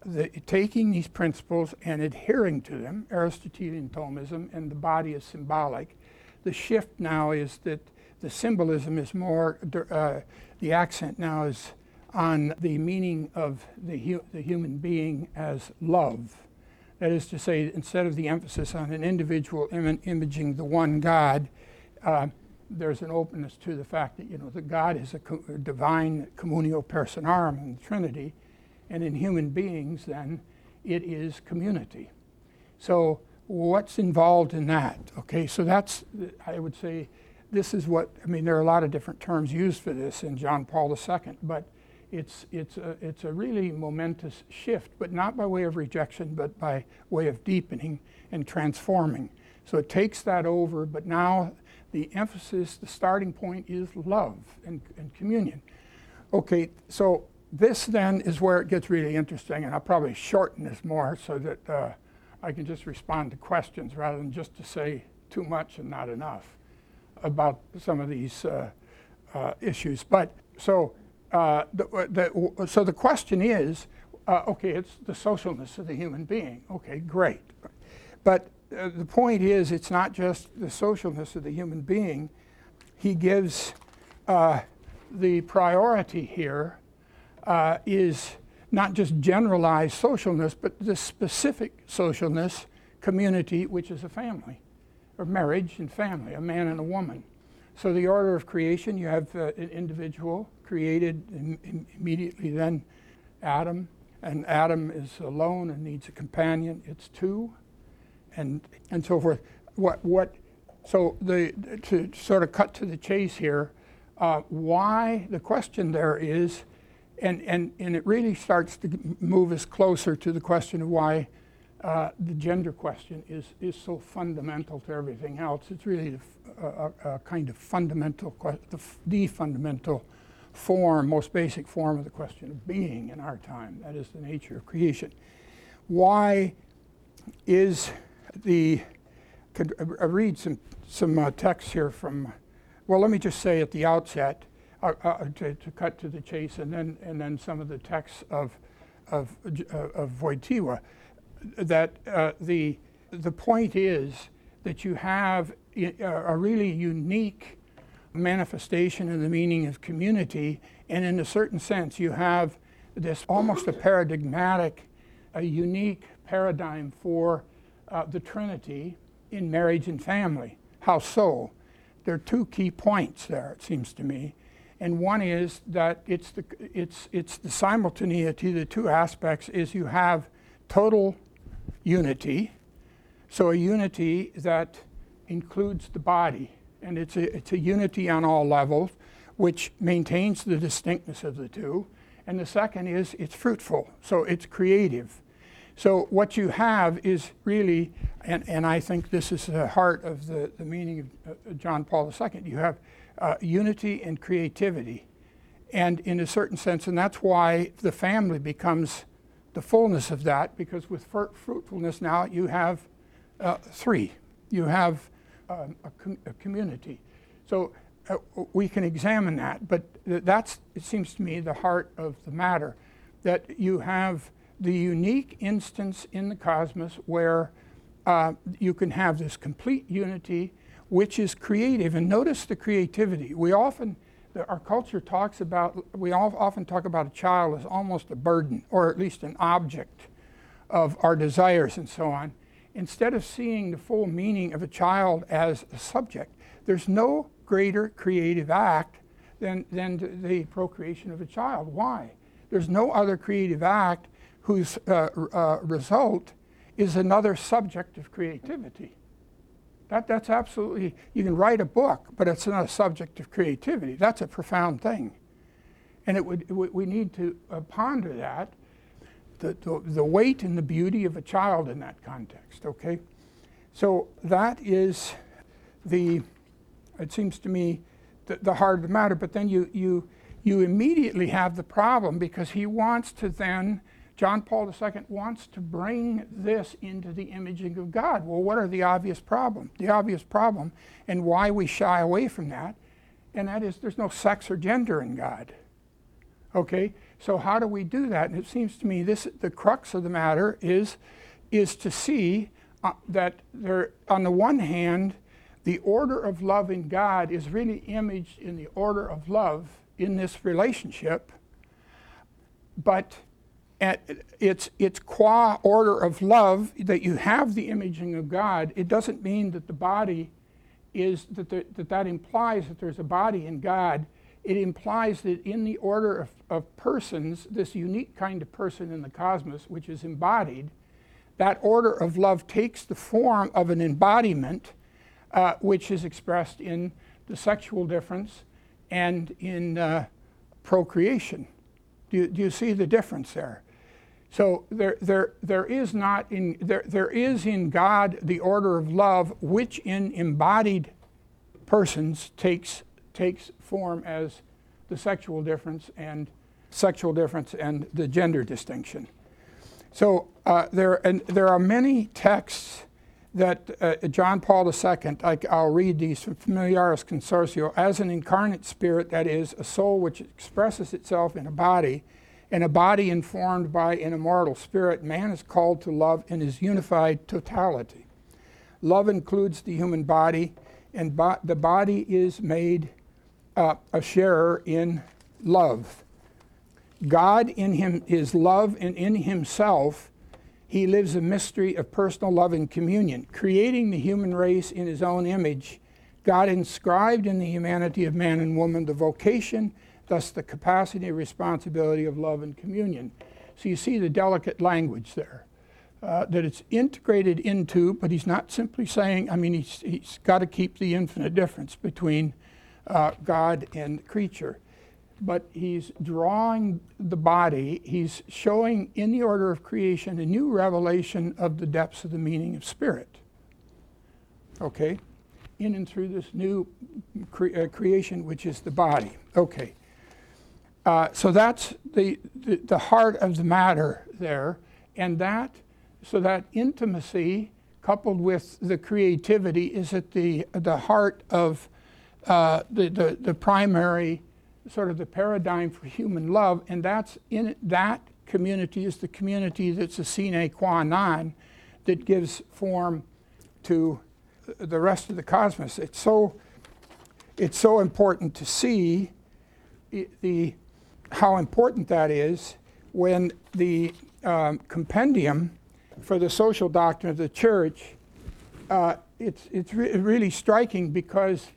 S3: the taking these principles and adhering to them, Aristotelian Thomism, and the body is symbolic. The shift now is that the symbolism is more, uh, the accent now is on the meaning of the, hu- the human being as love. That is to say, instead of the emphasis on an individual Im- imaging the one God, uh, there's an openness to the fact that you know that God is a, co- divine communio personarum in the Trinity, and in human beings, then it is community. So what's involved in that? Okay, so that's I would say this is what I mean. There are a lot of different terms used for this in John Paul II, but it's it's a, it's a really momentous shift, but not by way of rejection, but by way of deepening and transforming. So it takes that over, but now the emphasis, the starting point is love and, and communion. Okay, so this then is where it gets really interesting, and I'll probably shorten this more so that uh, I can just respond to questions rather than just to say too much and not enough about some of these uh, uh, issues. But so uh, the, the, so the question is, uh, okay, it's the socialness of the human being. Okay, great. But uh, the point is, it's not just the socialness of the human being. He gives uh, the priority here uh, is not just generalized socialness, but the specific socialness community, which is a family, or marriage and family, a man and a woman. So the order of creation, you have uh, an individual created im- im- immediately, then Adam, and Adam is alone and needs a companion. It's two, and and so forth. What what? So the to sort of cut to the chase here, uh, why the question there is, and and and it really starts to move us closer to the question of why. Uh, the gender question is, is so fundamental to everything else. It's really a a, a- kind of fundamental, the, the fundamental form, most basic form of the question of being in our time. That is the nature of creation. Why is the, could I read some, some uh, text here from, well, let me just say at the outset, uh, uh, to, to cut to the chase, and then, and then some of the texts of, of, uh, of Wojtyła, that uh, the, the point is that you have a really unique manifestation of the meaning of community, and in a certain sense, you have this almost a paradigmatic, a unique paradigm for uh, the Trinity in marriage and family. How so? There are two key points there, it seems to me. And one is that it's the, it's, it's the simultaneity, the two aspects is you have total unity, so a unity that includes the body, and it's a, it's a unity on all levels, which maintains the distinctness of the two. And the second is it's fruitful, so it's creative. So what you have is really, and, and I think this is the heart of the, the meaning of John Paul II, you have uh, unity and creativity. And in a certain sense, and that's why the family becomes the fullness of that, because with fr- fruitfulness now you have uh, three. You have um, a, com- a, community. So uh, we can examine that, but that's, it seems to me, the heart of the matter. That you have the unique instance in the cosmos where uh, you can have this complete unity which is creative. And notice the creativity. We often, our culture talks about, we often talk about a child as almost a burden, or at least an object of our desires and so on. Instead of seeing the full meaning of a child as a subject, there's no greater creative act than, than the procreation of a child. Why? There's no other creative act whose uh, uh, result is another subject of creativity. That, that's absolutely, you can write a book, but it's not a subject of creativity. That's a profound thing. And it would, we need to uh, ponder that, the, the, the weight and the beauty of a child in that context, okay? So that is the, it seems to me, the, the heart of the matter. But then you, you, you immediately have the problem because he wants to then John Paul II wants to bring this into the imaging of God. Well, what are the obvious problems? The obvious problem, and why we shy away from that, and that is there's no sex or gender in God. Okay, so how do we do that? And it seems to me this the crux of the matter is is to see uh, that there, on the one hand, the order of love in God is really imaged in the order of love in this relationship, but it's, it's qua order of love that you have the imaging of God. It doesn't mean that the body is, that the, that, that implies that there's a body in God. It implies that in the order of, of persons, this unique kind of person in the cosmos, which is embodied, that order of love takes the form of an embodiment, uh, which is expressed in the sexual difference and in uh, procreation. Do do you see the difference there? So there, there, there is not in there, there is in God the order of love, which in embodied persons takes takes form as the sexual difference and sexual difference and the gender distinction. So uh, there and there are many texts that uh, John Paul II, I, I'll read these from Familiaris Consortio, as an incarnate spirit, that is, a soul which expresses itself in a body in a body informed by an immortal spirit, man is called to love in his unified totality. Love includes the human body, and bo- the body is made uh, a sharer in love. God in him is love, and in himself, he lives a mystery of personal love and communion. Creating the human race in his own image, God inscribed in the humanity of man and woman the vocation thus the capacity and responsibility of love and communion. So you see the delicate language there. Uh, that it's integrated into, but he's not simply saying, I mean, he's, he's got to keep the infinite difference between uh, God and creature. But he's drawing the body, he's showing in the order of creation a new revelation of the depths of the meaning of spirit. Okay? In and through this new cre- uh, creation, which is the body. Okay. Uh, so that's the, the, the, heart of the matter there. And that, so that intimacy coupled with the creativity is at the, the heart of uh, the, the, the primary sort of the paradigm for human love. And that's in that community is the community that's a sine qua non that gives form to the rest of the cosmos. It's so, it's so important to see the how important that is when the um, compendium for the social doctrine of the church uh, it's, it's re- really striking because,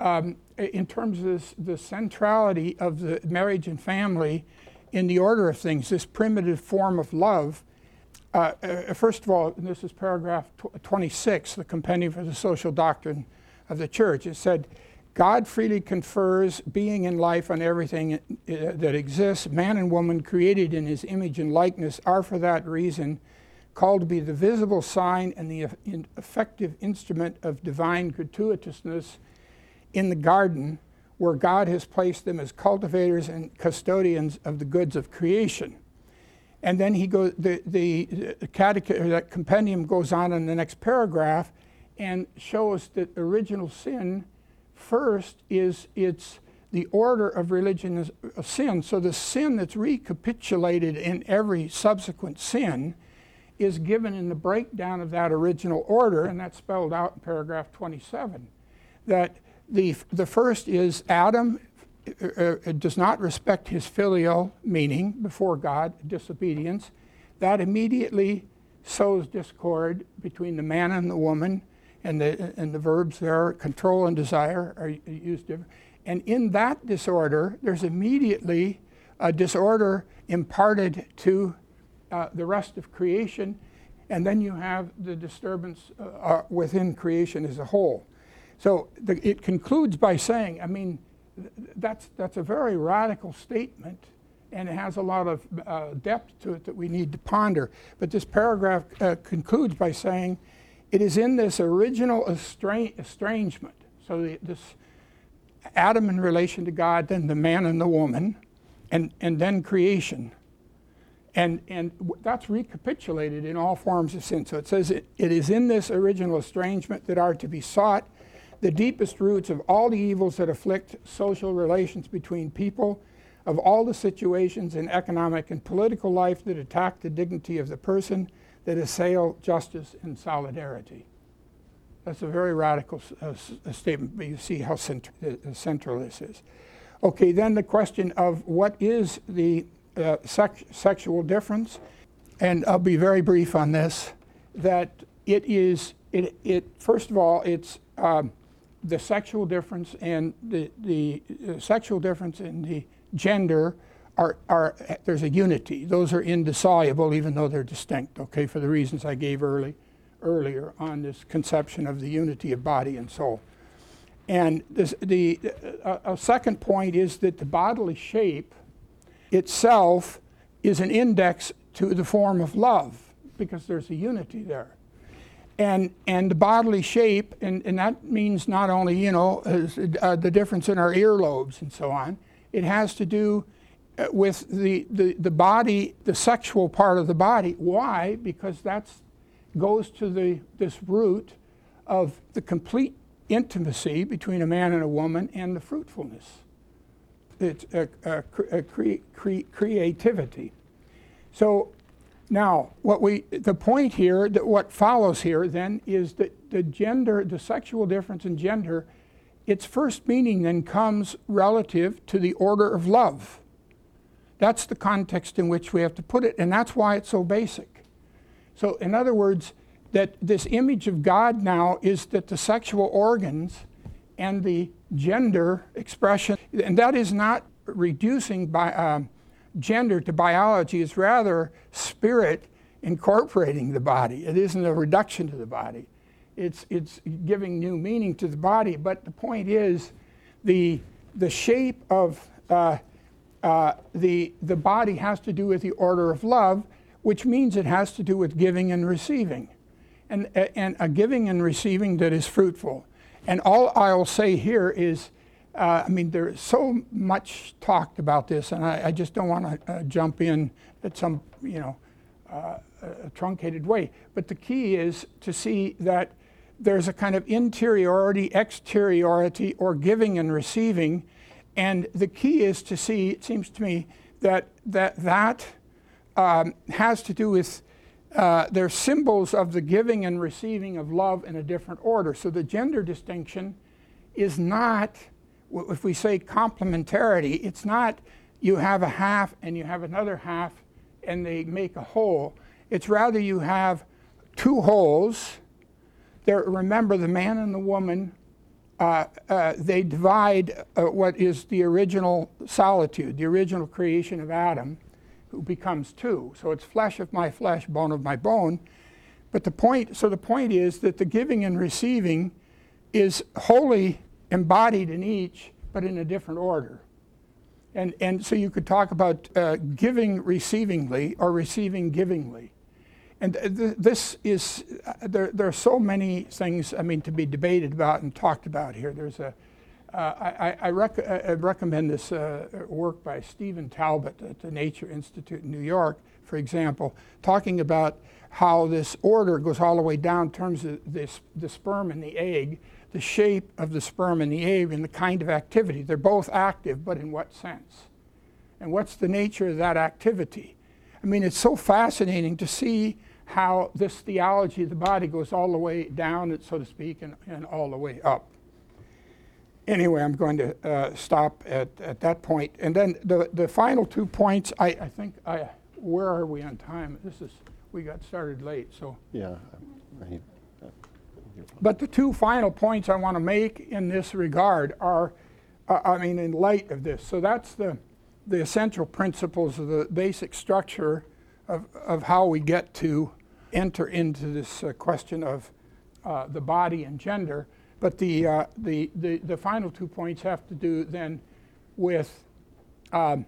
S3: um, in terms of this, the centrality of the marriage and family in the order of things, this primitive form of love, uh, uh, first of all, this is paragraph tw- 26, the Compendium for the Social Doctrine of the Church. It said, God freely confers being and life on everything uh, that exists. Man and woman, created in his image and likeness, are for that reason called to be the visible sign and the effective instrument of divine gratuitousness in the garden where God has placed them as cultivators and custodians of the goods of creation. And then he goes, the, the, the catech- that compendium goes on in the next paragraph and shows that original sin first is it's the order of religion a sin. So the sin that's recapitulated in every subsequent sin is given in the breakdown of that original order, and that's spelled out in paragraph 27. That the, the first is Adam uh, uh, does not respect his filial meaning before God, disobedience. That immediately sows discord between the man and the woman, and the, and the verbs there, control and desire, are used. And in that disorder, there's immediately a disorder imparted to uh, the rest of creation, and then you have the disturbance uh, uh, within creation as a whole. So the, it concludes by saying, I mean, th- that's, that's a very radical statement, and it has a lot of uh, depth to it that we need to ponder. But this paragraph uh, concludes by saying, it is in this original estrange- estrangement, so the, this Adam in relation to God, then the man and the woman, and, and then creation and, and that's recapitulated in all forms of sin. So it says it, it is in this original estrangement that are to be sought the deepest roots of all the evils that afflict social relations between people, of all the situations in economic and political life that attack the dignity of the person, that assail justice and solidarity. That's a very radical uh, statement, but you see how cent- uh, central this is. Okay, then the question of what is the uh, sex- sexual difference, and I'll be very brief on this, that it is, it, it first of all, it's um, the sexual difference and the, the uh, sexual difference in the gender are, are, there's a unity. Those are indissoluble even though they're distinct, okay, for the reasons I gave early, earlier on this conception of the unity of body and soul. And this, the, uh, a second point is that the bodily shape itself is an index to the form of love because there's a unity there. And, and the bodily shape, and, and that means not only, you know, uh, the difference in our earlobes and so on, it has to do with the, the, the body, the sexual part of the body. Why? Because that goes to the, this root of the complete intimacy between a man and a woman and the fruitfulness it's a, a, a cre- cre- creativity. So now, what we the point here that what follows here then is that the gender, the sexual difference in gender, its first meaning then comes relative to the order of love. That's the context in which we have to put it, and that's why it's so basic. So, in other words, that this image of God now is that the sexual organs and the gender expression, and that is not reducing by, um, gender to biology, it's rather spirit incorporating the body. It isn't a reduction to the body. It's, it's giving new meaning to the body. But the point is, the, the shape of uh, uh, the, the body has to do with the order of love, which means it has to do with giving and receiving, and, and a giving and receiving that is fruitful. And all I'll say here is, uh, I mean, there's so much talked about this, and I, I just don't want to uh, jump in at some, you know, uh, truncated way. But the key is to see that there's a kind of interiority, exteriority, or giving and receiving. And the key is to see, it seems to me, that that, that um, has to do with uh, symbols of the giving and receiving of love in a different order. So the gender distinction is not, if we say complementarity, it's not you have a half and you have another half and they make a whole. It's rather you have two wholes there, remember, the man and the woman, uh, uh, they divide uh, what is the original solitude, the original creation of Adam, who becomes two. So it's flesh of my flesh, bone of my bone. But the point, so the point is that the giving and receiving is wholly embodied in each, but in a different order. And, and so you could talk about uh, giving receivingly or receiving givingly. And th- this is, uh, there, there are so many things, I mean, to be debated about and talked about here. There's a, uh, I, I, rec- I, recommend this uh, work by Stephen Talbott at the Nature Institute in New York, for example, talking about how this order goes all the way down in terms of this, the sperm and the egg, the shape of the sperm and the egg, and the kind of activity. They're both active, but in what sense? And what's the nature of that activity? I mean, it's so fascinating to see how this theology of the body goes all the way down, so to speak, and, and all the way up. Anyway, I'm going to uh, stop at, at that point. And then the, the final two points, I, I think, I, where are we on time? This is, we got started late, so.
S2: Yeah. I,
S3: but the two final points I want to make in this regard are, uh, I mean, in light of this. So that's the, the essential principles of the basic structure of, of how we get to enter into this uh, question of uh, the body and gender. But the, uh, the, the, the, final two points have to do then with, um,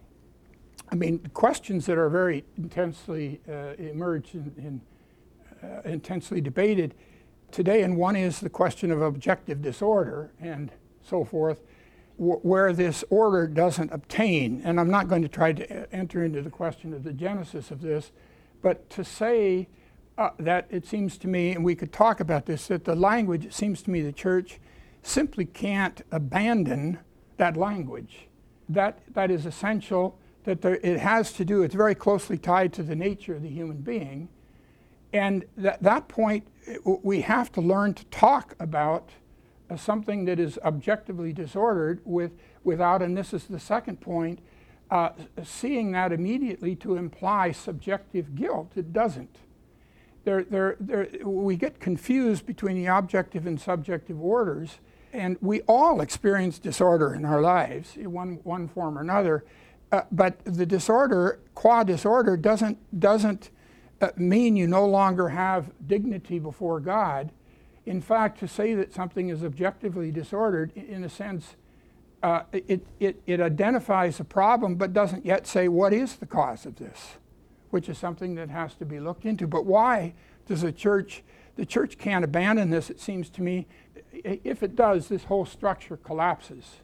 S3: I mean, questions that are very intensely uh, emerged and in, uh, intensely debated today, and one is the question of objective disorder and so forth, where this order doesn't obtain. And I'm not going to try to enter into the question of the genesis of this, but to say uh, that it seems to me, and we could talk about this, that the language, it seems to me, the church simply can't abandon that language. That, that is essential, that there, it has to do, it's very closely tied to the nature of the human being. And at that point, we have to learn to talk about uh, something that is objectively disordered with, without, and this is the second point, uh, seeing that immediately to imply subjective guilt. It doesn't. There, there, there, we get confused between the objective and subjective orders, and we all experience disorder in our lives in one, one form or another. Uh, but the disorder, qua disorder, doesn't, doesn't uh, mean you no longer have dignity before God. In fact, to say that something is objectively disordered, in a sense, uh, it, it, it identifies a problem but doesn't yet say what is the cause of this, which is something that has to be looked into. But why does the church, the church can't abandon this, it seems to me. If it does, this whole structure collapses.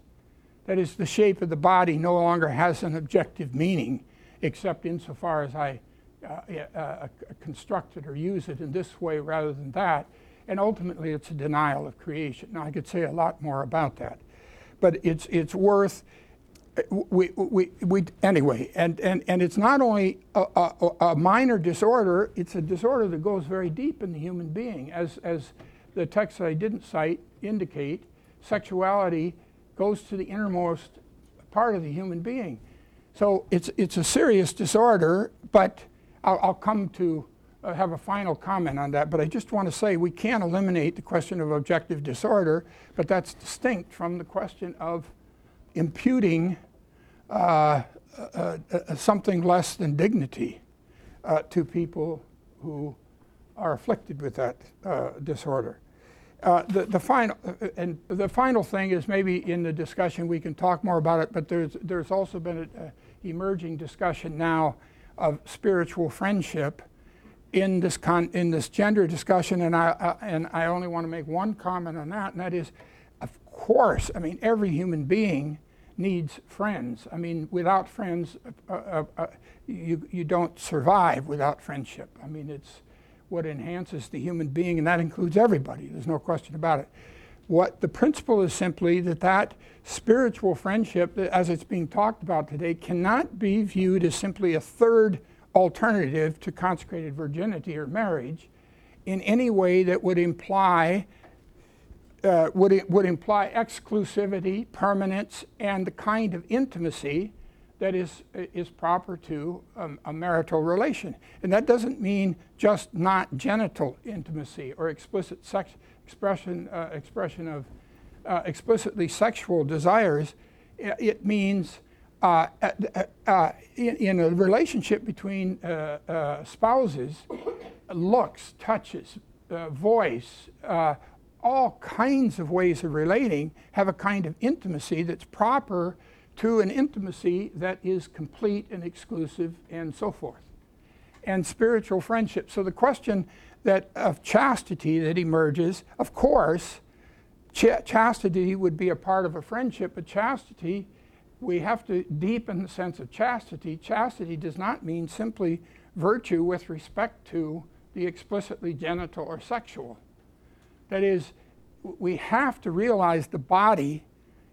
S3: That is, the shape of the body no longer has an objective meaning, except insofar as I uh, uh, construct it or use it in this way rather than that. And ultimately, it's a denial of creation. Now, I could say a lot more about that, but it's, it's worth. We, we, we, anyway, and, and, and it's not only a, a, a minor disorder, it's a disorder that goes very deep in the human being. As, as the text that I didn't cite indicate, sexuality goes to the innermost part of the human being. So it's, it's a serious disorder, but I'll, I'll come to have a final comment on that, but I just want to say we can't eliminate the question of objective disorder, but that's distinct from the question of imputing uh, uh, uh something less than dignity uh, to people who are afflicted with that uh, disorder. the, the, final, and the final thing is maybe in the discussion we can talk more about it, but there's, there's also been an emerging discussion now of spiritual friendship in this, con- in this gender discussion, and I, uh, and I only want to make one comment on that, and that is, of course, I mean, every human being needs friends. I mean, without friends, uh, uh, uh, you, you don't survive without friendship. I mean, it's what enhances the human being, and that includes everybody. There's no question about it. What the principle is simply that that spiritual friendship, as it's being talked about today, cannot be viewed as simply a third alternative to consecrated virginity or marriage in any way that would imply uh, would, would imply exclusivity, permanence, and the kind of intimacy that is, is proper to um, a marital relation. And that doesn't mean just not genital intimacy or explicit sex expression, uh, expression of uh, explicitly sexual desires. It means uh, uh, uh, in, in, a relationship between uh, uh, spouses, looks, touches, voice, all kinds of ways of relating have a kind of intimacy that's proper to an intimacy that is complete and exclusive and so forth. And spiritual friendship. So the question that of chastity that emerges, of course, ch- chastity would be a part of a friendship, but chastity, we have to deepen the sense of chastity. Chastity does not mean simply virtue with respect to the explicitly genital or sexual. That is, we have to realize the body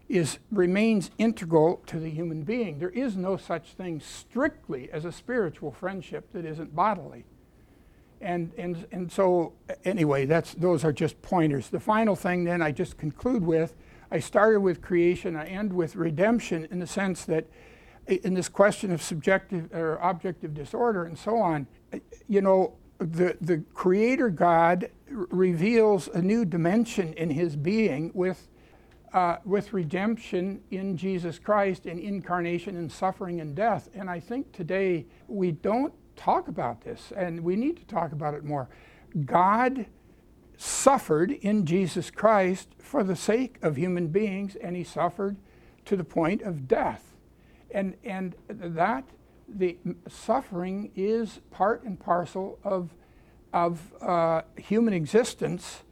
S3: is, remains integral to the human being. There is no such thing strictly as a spiritual friendship that isn't bodily. And, and, and so, anyway, that's, those are just pointers. The final thing, then, I just conclude with I started with creation, I end with redemption in the sense that in this question of subjective or objective disorder and so on, you know, the, the Creator God reveals a new dimension in his being with, uh, with redemption in Jesus Christ and incarnation and suffering and death. And I think today we don't talk about this, and we need to talk about it more. God suffered in Jesus Christ for the sake of human beings, and he suffered to the point of death. And, and that the suffering is part and parcel of, of uh, human existence.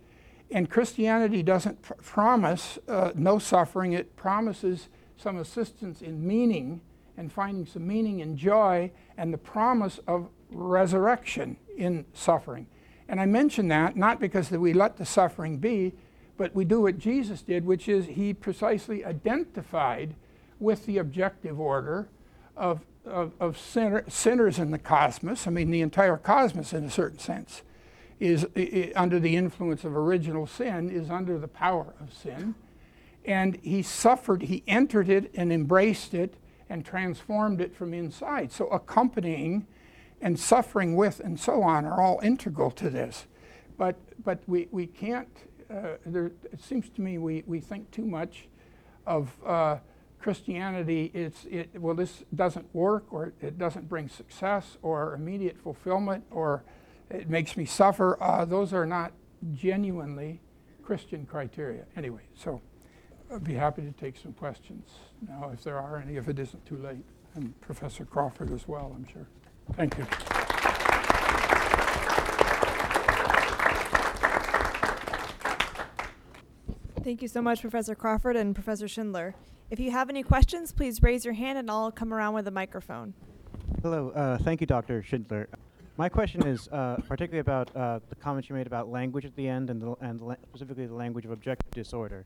S3: And Christianity doesn't pr- promise uh, no suffering, it promises some assistance in meaning and finding some meaning and joy and the promise of resurrection in suffering. And I mention that not because that we let the suffering be, but we do what Jesus did, which is he precisely identified with the objective order of of, of sinner, sinners in the cosmos, I mean, the entire cosmos in a certain sense, is, under the influence of original sin, is under the power of sin. And he suffered, he entered it and embraced it and transformed it from inside. So, accompanying and suffering with and so on are all integral to this. But, but we, we can't, uh, there, it seems to me we, we think too much of. Uh, Christianity, it's, it, well, this doesn't work, or it doesn't bring success, or immediate fulfillment, or it makes me suffer. Uh, those are not genuinely Christian criteria. Anyway, so I'd be happy to take some questions now, if there are any, if it isn't too late, and Professor Crawford as well, I'm sure. Thank you.
S1: Thank you so much, Professor Crawford and Professor Schindler. If you have any questions, please raise your hand and I'll come around with a microphone.
S4: Hello, uh, thank you, Dr. Schindler. My question is uh, particularly about uh, the comments you made about language at the end and, the, and la- specifically the language of objective disorder.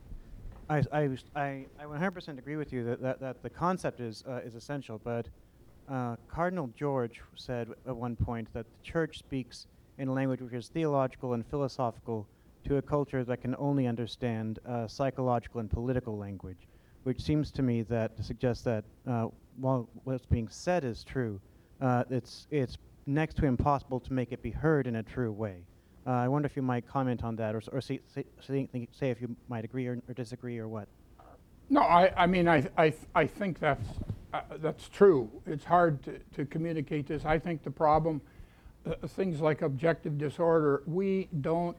S4: I, I, I, I 100% agree with you that, that, that the concept is, uh, is essential, but uh, Cardinal George said at one point that the church speaks in a language which is theological and philosophical to a culture that can only understand uh, psychological and political language which seems to me that to suggest that uh, while what's being said is true, uh, it's it's next to impossible to make it be heard in a true way. Uh, I wonder if you might comment on that, or, or say if you might agree or, or, disagree, or what.
S3: No, I, I mean, I, I, I think that's, uh, that's true. It's hard to, to communicate this. I think the problem, uh, things like objective disorder, we don't,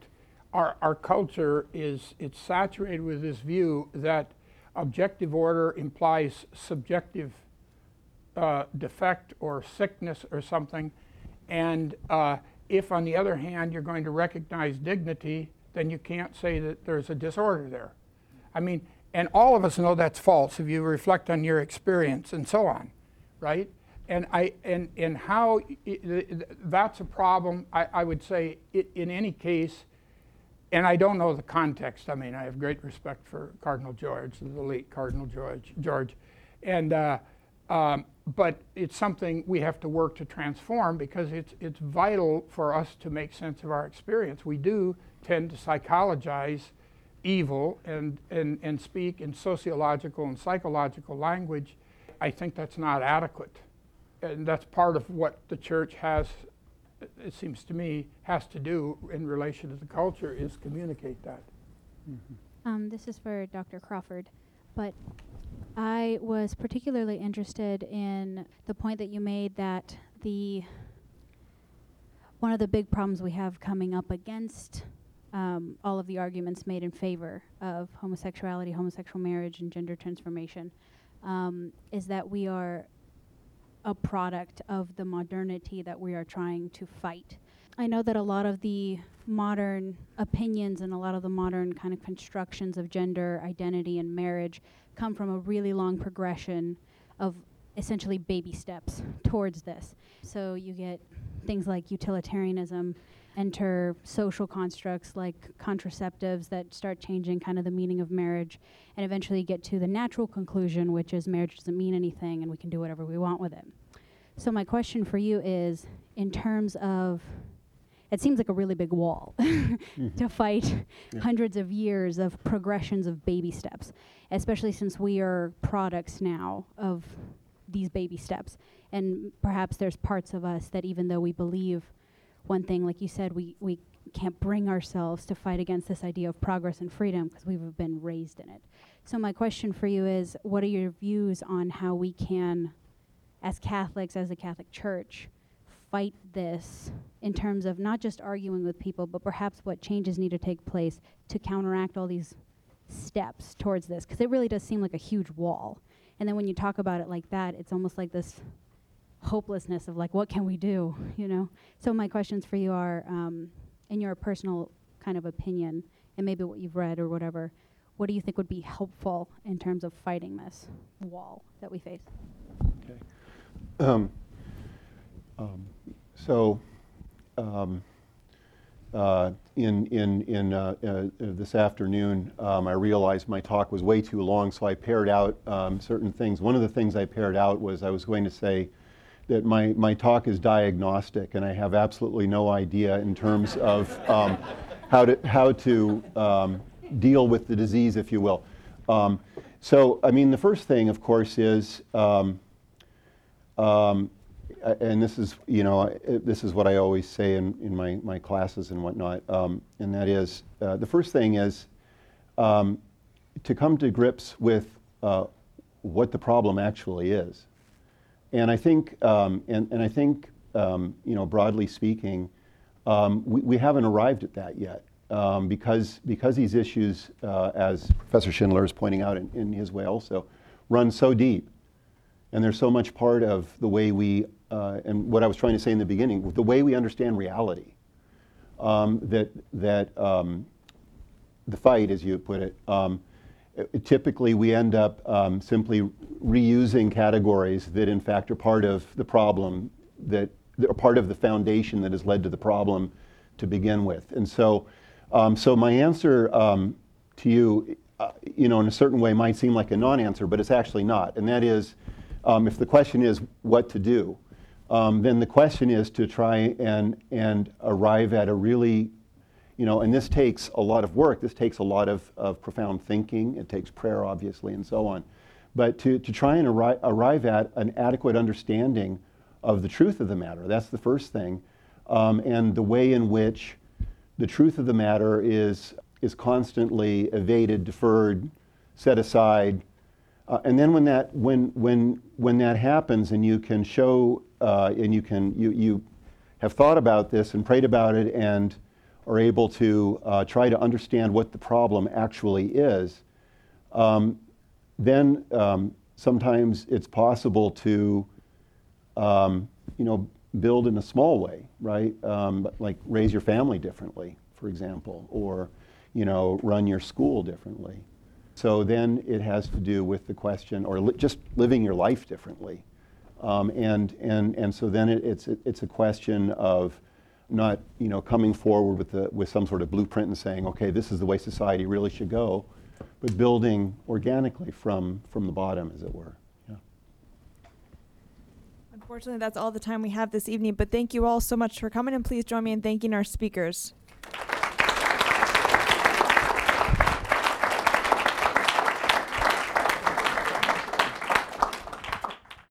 S3: our, our culture is, it's saturated with this view that objective order implies subjective uh, defect or sickness or something. And uh, if, on the other hand, you're going to recognize dignity, then you can't say that there's a disorder there. I mean, and all of us know that's false if you reflect on your experience and so on, right? And I and and how that's a problem. I, I would say in any case, and I don't know the context. I mean, I have great respect for Cardinal George, the late Cardinal George. George, and uh, um, but it's something we have to work to transform because it's it's vital for us to make sense of our experience. We do tend to psychologize evil and and and speak in sociological and psychological language, I think that's not adequate. And that's part of what the church has, it seems to me, has to do in relation to the culture is communicate that.
S5: Um, this is for Dr. Crawford, but I was particularly interested in the point that you made that the one of the big problems we have coming up against um, all of the arguments made in favor of homosexuality, homosexual marriage, and gender transformation um, is that we are a product of the modernity that we are trying to fight. I know that a lot of the modern opinions and a lot of the modern kind of constructions of gender identity and marriage come from a really long progression of essentially baby steps towards this. So you get things like utilitarianism, enter social constructs like contraceptives that start changing kind of the meaning of marriage, and eventually get to the natural conclusion, which is marriage doesn't mean anything and we can do whatever we want with it. So, my question for you is in terms of it seems like a really big wall mm-hmm. to fight
S2: Yeah.
S5: hundreds of years of progressions of baby steps, especially since we are products now of these baby steps. And perhaps there's parts of us that, even though we believe one thing, like you said, we, we can't bring ourselves to fight against this idea of progress and freedom because we've been raised in it. So, my question for you is what are your views on how we can, as Catholics, as the Catholic Church, fight this in terms of not just arguing with people, but perhaps what changes need to take place to counteract all these steps towards this? Because it really does seem like a huge wall. And then when you talk about it like that, it's almost like this hopelessness of like, what can we do? You know. So my questions for you are, um, in your personal kind of opinion, and maybe what you've read or whatever, what do you think would be helpful in terms of fighting this wall that we face?
S2: Okay. Um, um, so, um, uh, in in in uh, uh, uh, this afternoon, um, I realized my talk was way too long, so I pared out um, certain things. One of the things I pared out was I was going to say that my my talk is diagnostic, and I have absolutely no idea in terms of um, how to how to um, deal with the disease, if you will. Um, so, I mean, the first thing, of course, is um, um, and this is, you know, this is what I always say in, in my, my classes and whatnot, um, and that is uh, the first thing is to come to grips with uh, what the problem actually is. And I think, um, and, and I think, um, you know, broadly speaking, um, we, we haven't arrived at that yet. Um, because, because these issues, uh, as Professor Schindler is pointing out in, in his way also, run so deep and they're so much part of the way we, uh, and what I was trying to say in the beginning, the way we understand reality, um, that, that um, the fight, as you put it, it- typically we end up um, simply reusing categories that in fact are part of the problem, that that are part of the foundation that has led to the problem to begin with. And so, um, so my answer um, to you, uh, you know, in a certain way might seem like a non-answer, but it's actually not. And that is, um, if the question is what to do, um, then the question is to try and, and arrive at a really, you know, and this takes a lot of work. This takes a lot of, of profound thinking. It takes prayer, obviously, and so on. But to, to try and arri- arrive at an adequate understanding of the truth of the matter, that's the first thing. Um, and the way in which the truth of the matter is, is constantly evaded, deferred, set aside, uh, and then when that when when when that happens, and you can show uh, and you can you you have thought about this and prayed about it and are able to uh, try to understand what the problem actually is, um, then um, sometimes it's possible to um, you know build in a small way, right? Um, like raise your family differently, for example, or you know run your school differently. So then it has to do with the question, or li- just living your life differently. Um, and, and, and so then it, it's, it's a question of not you know, coming forward with, the, with some sort of blueprint and saying, okay, this is the way society really should go, but building organically from, from the bottom, as it were. Yeah.
S1: Unfortunately, that's all the time we have this evening, but thank you all so much for coming, and please join me in thanking our speakers.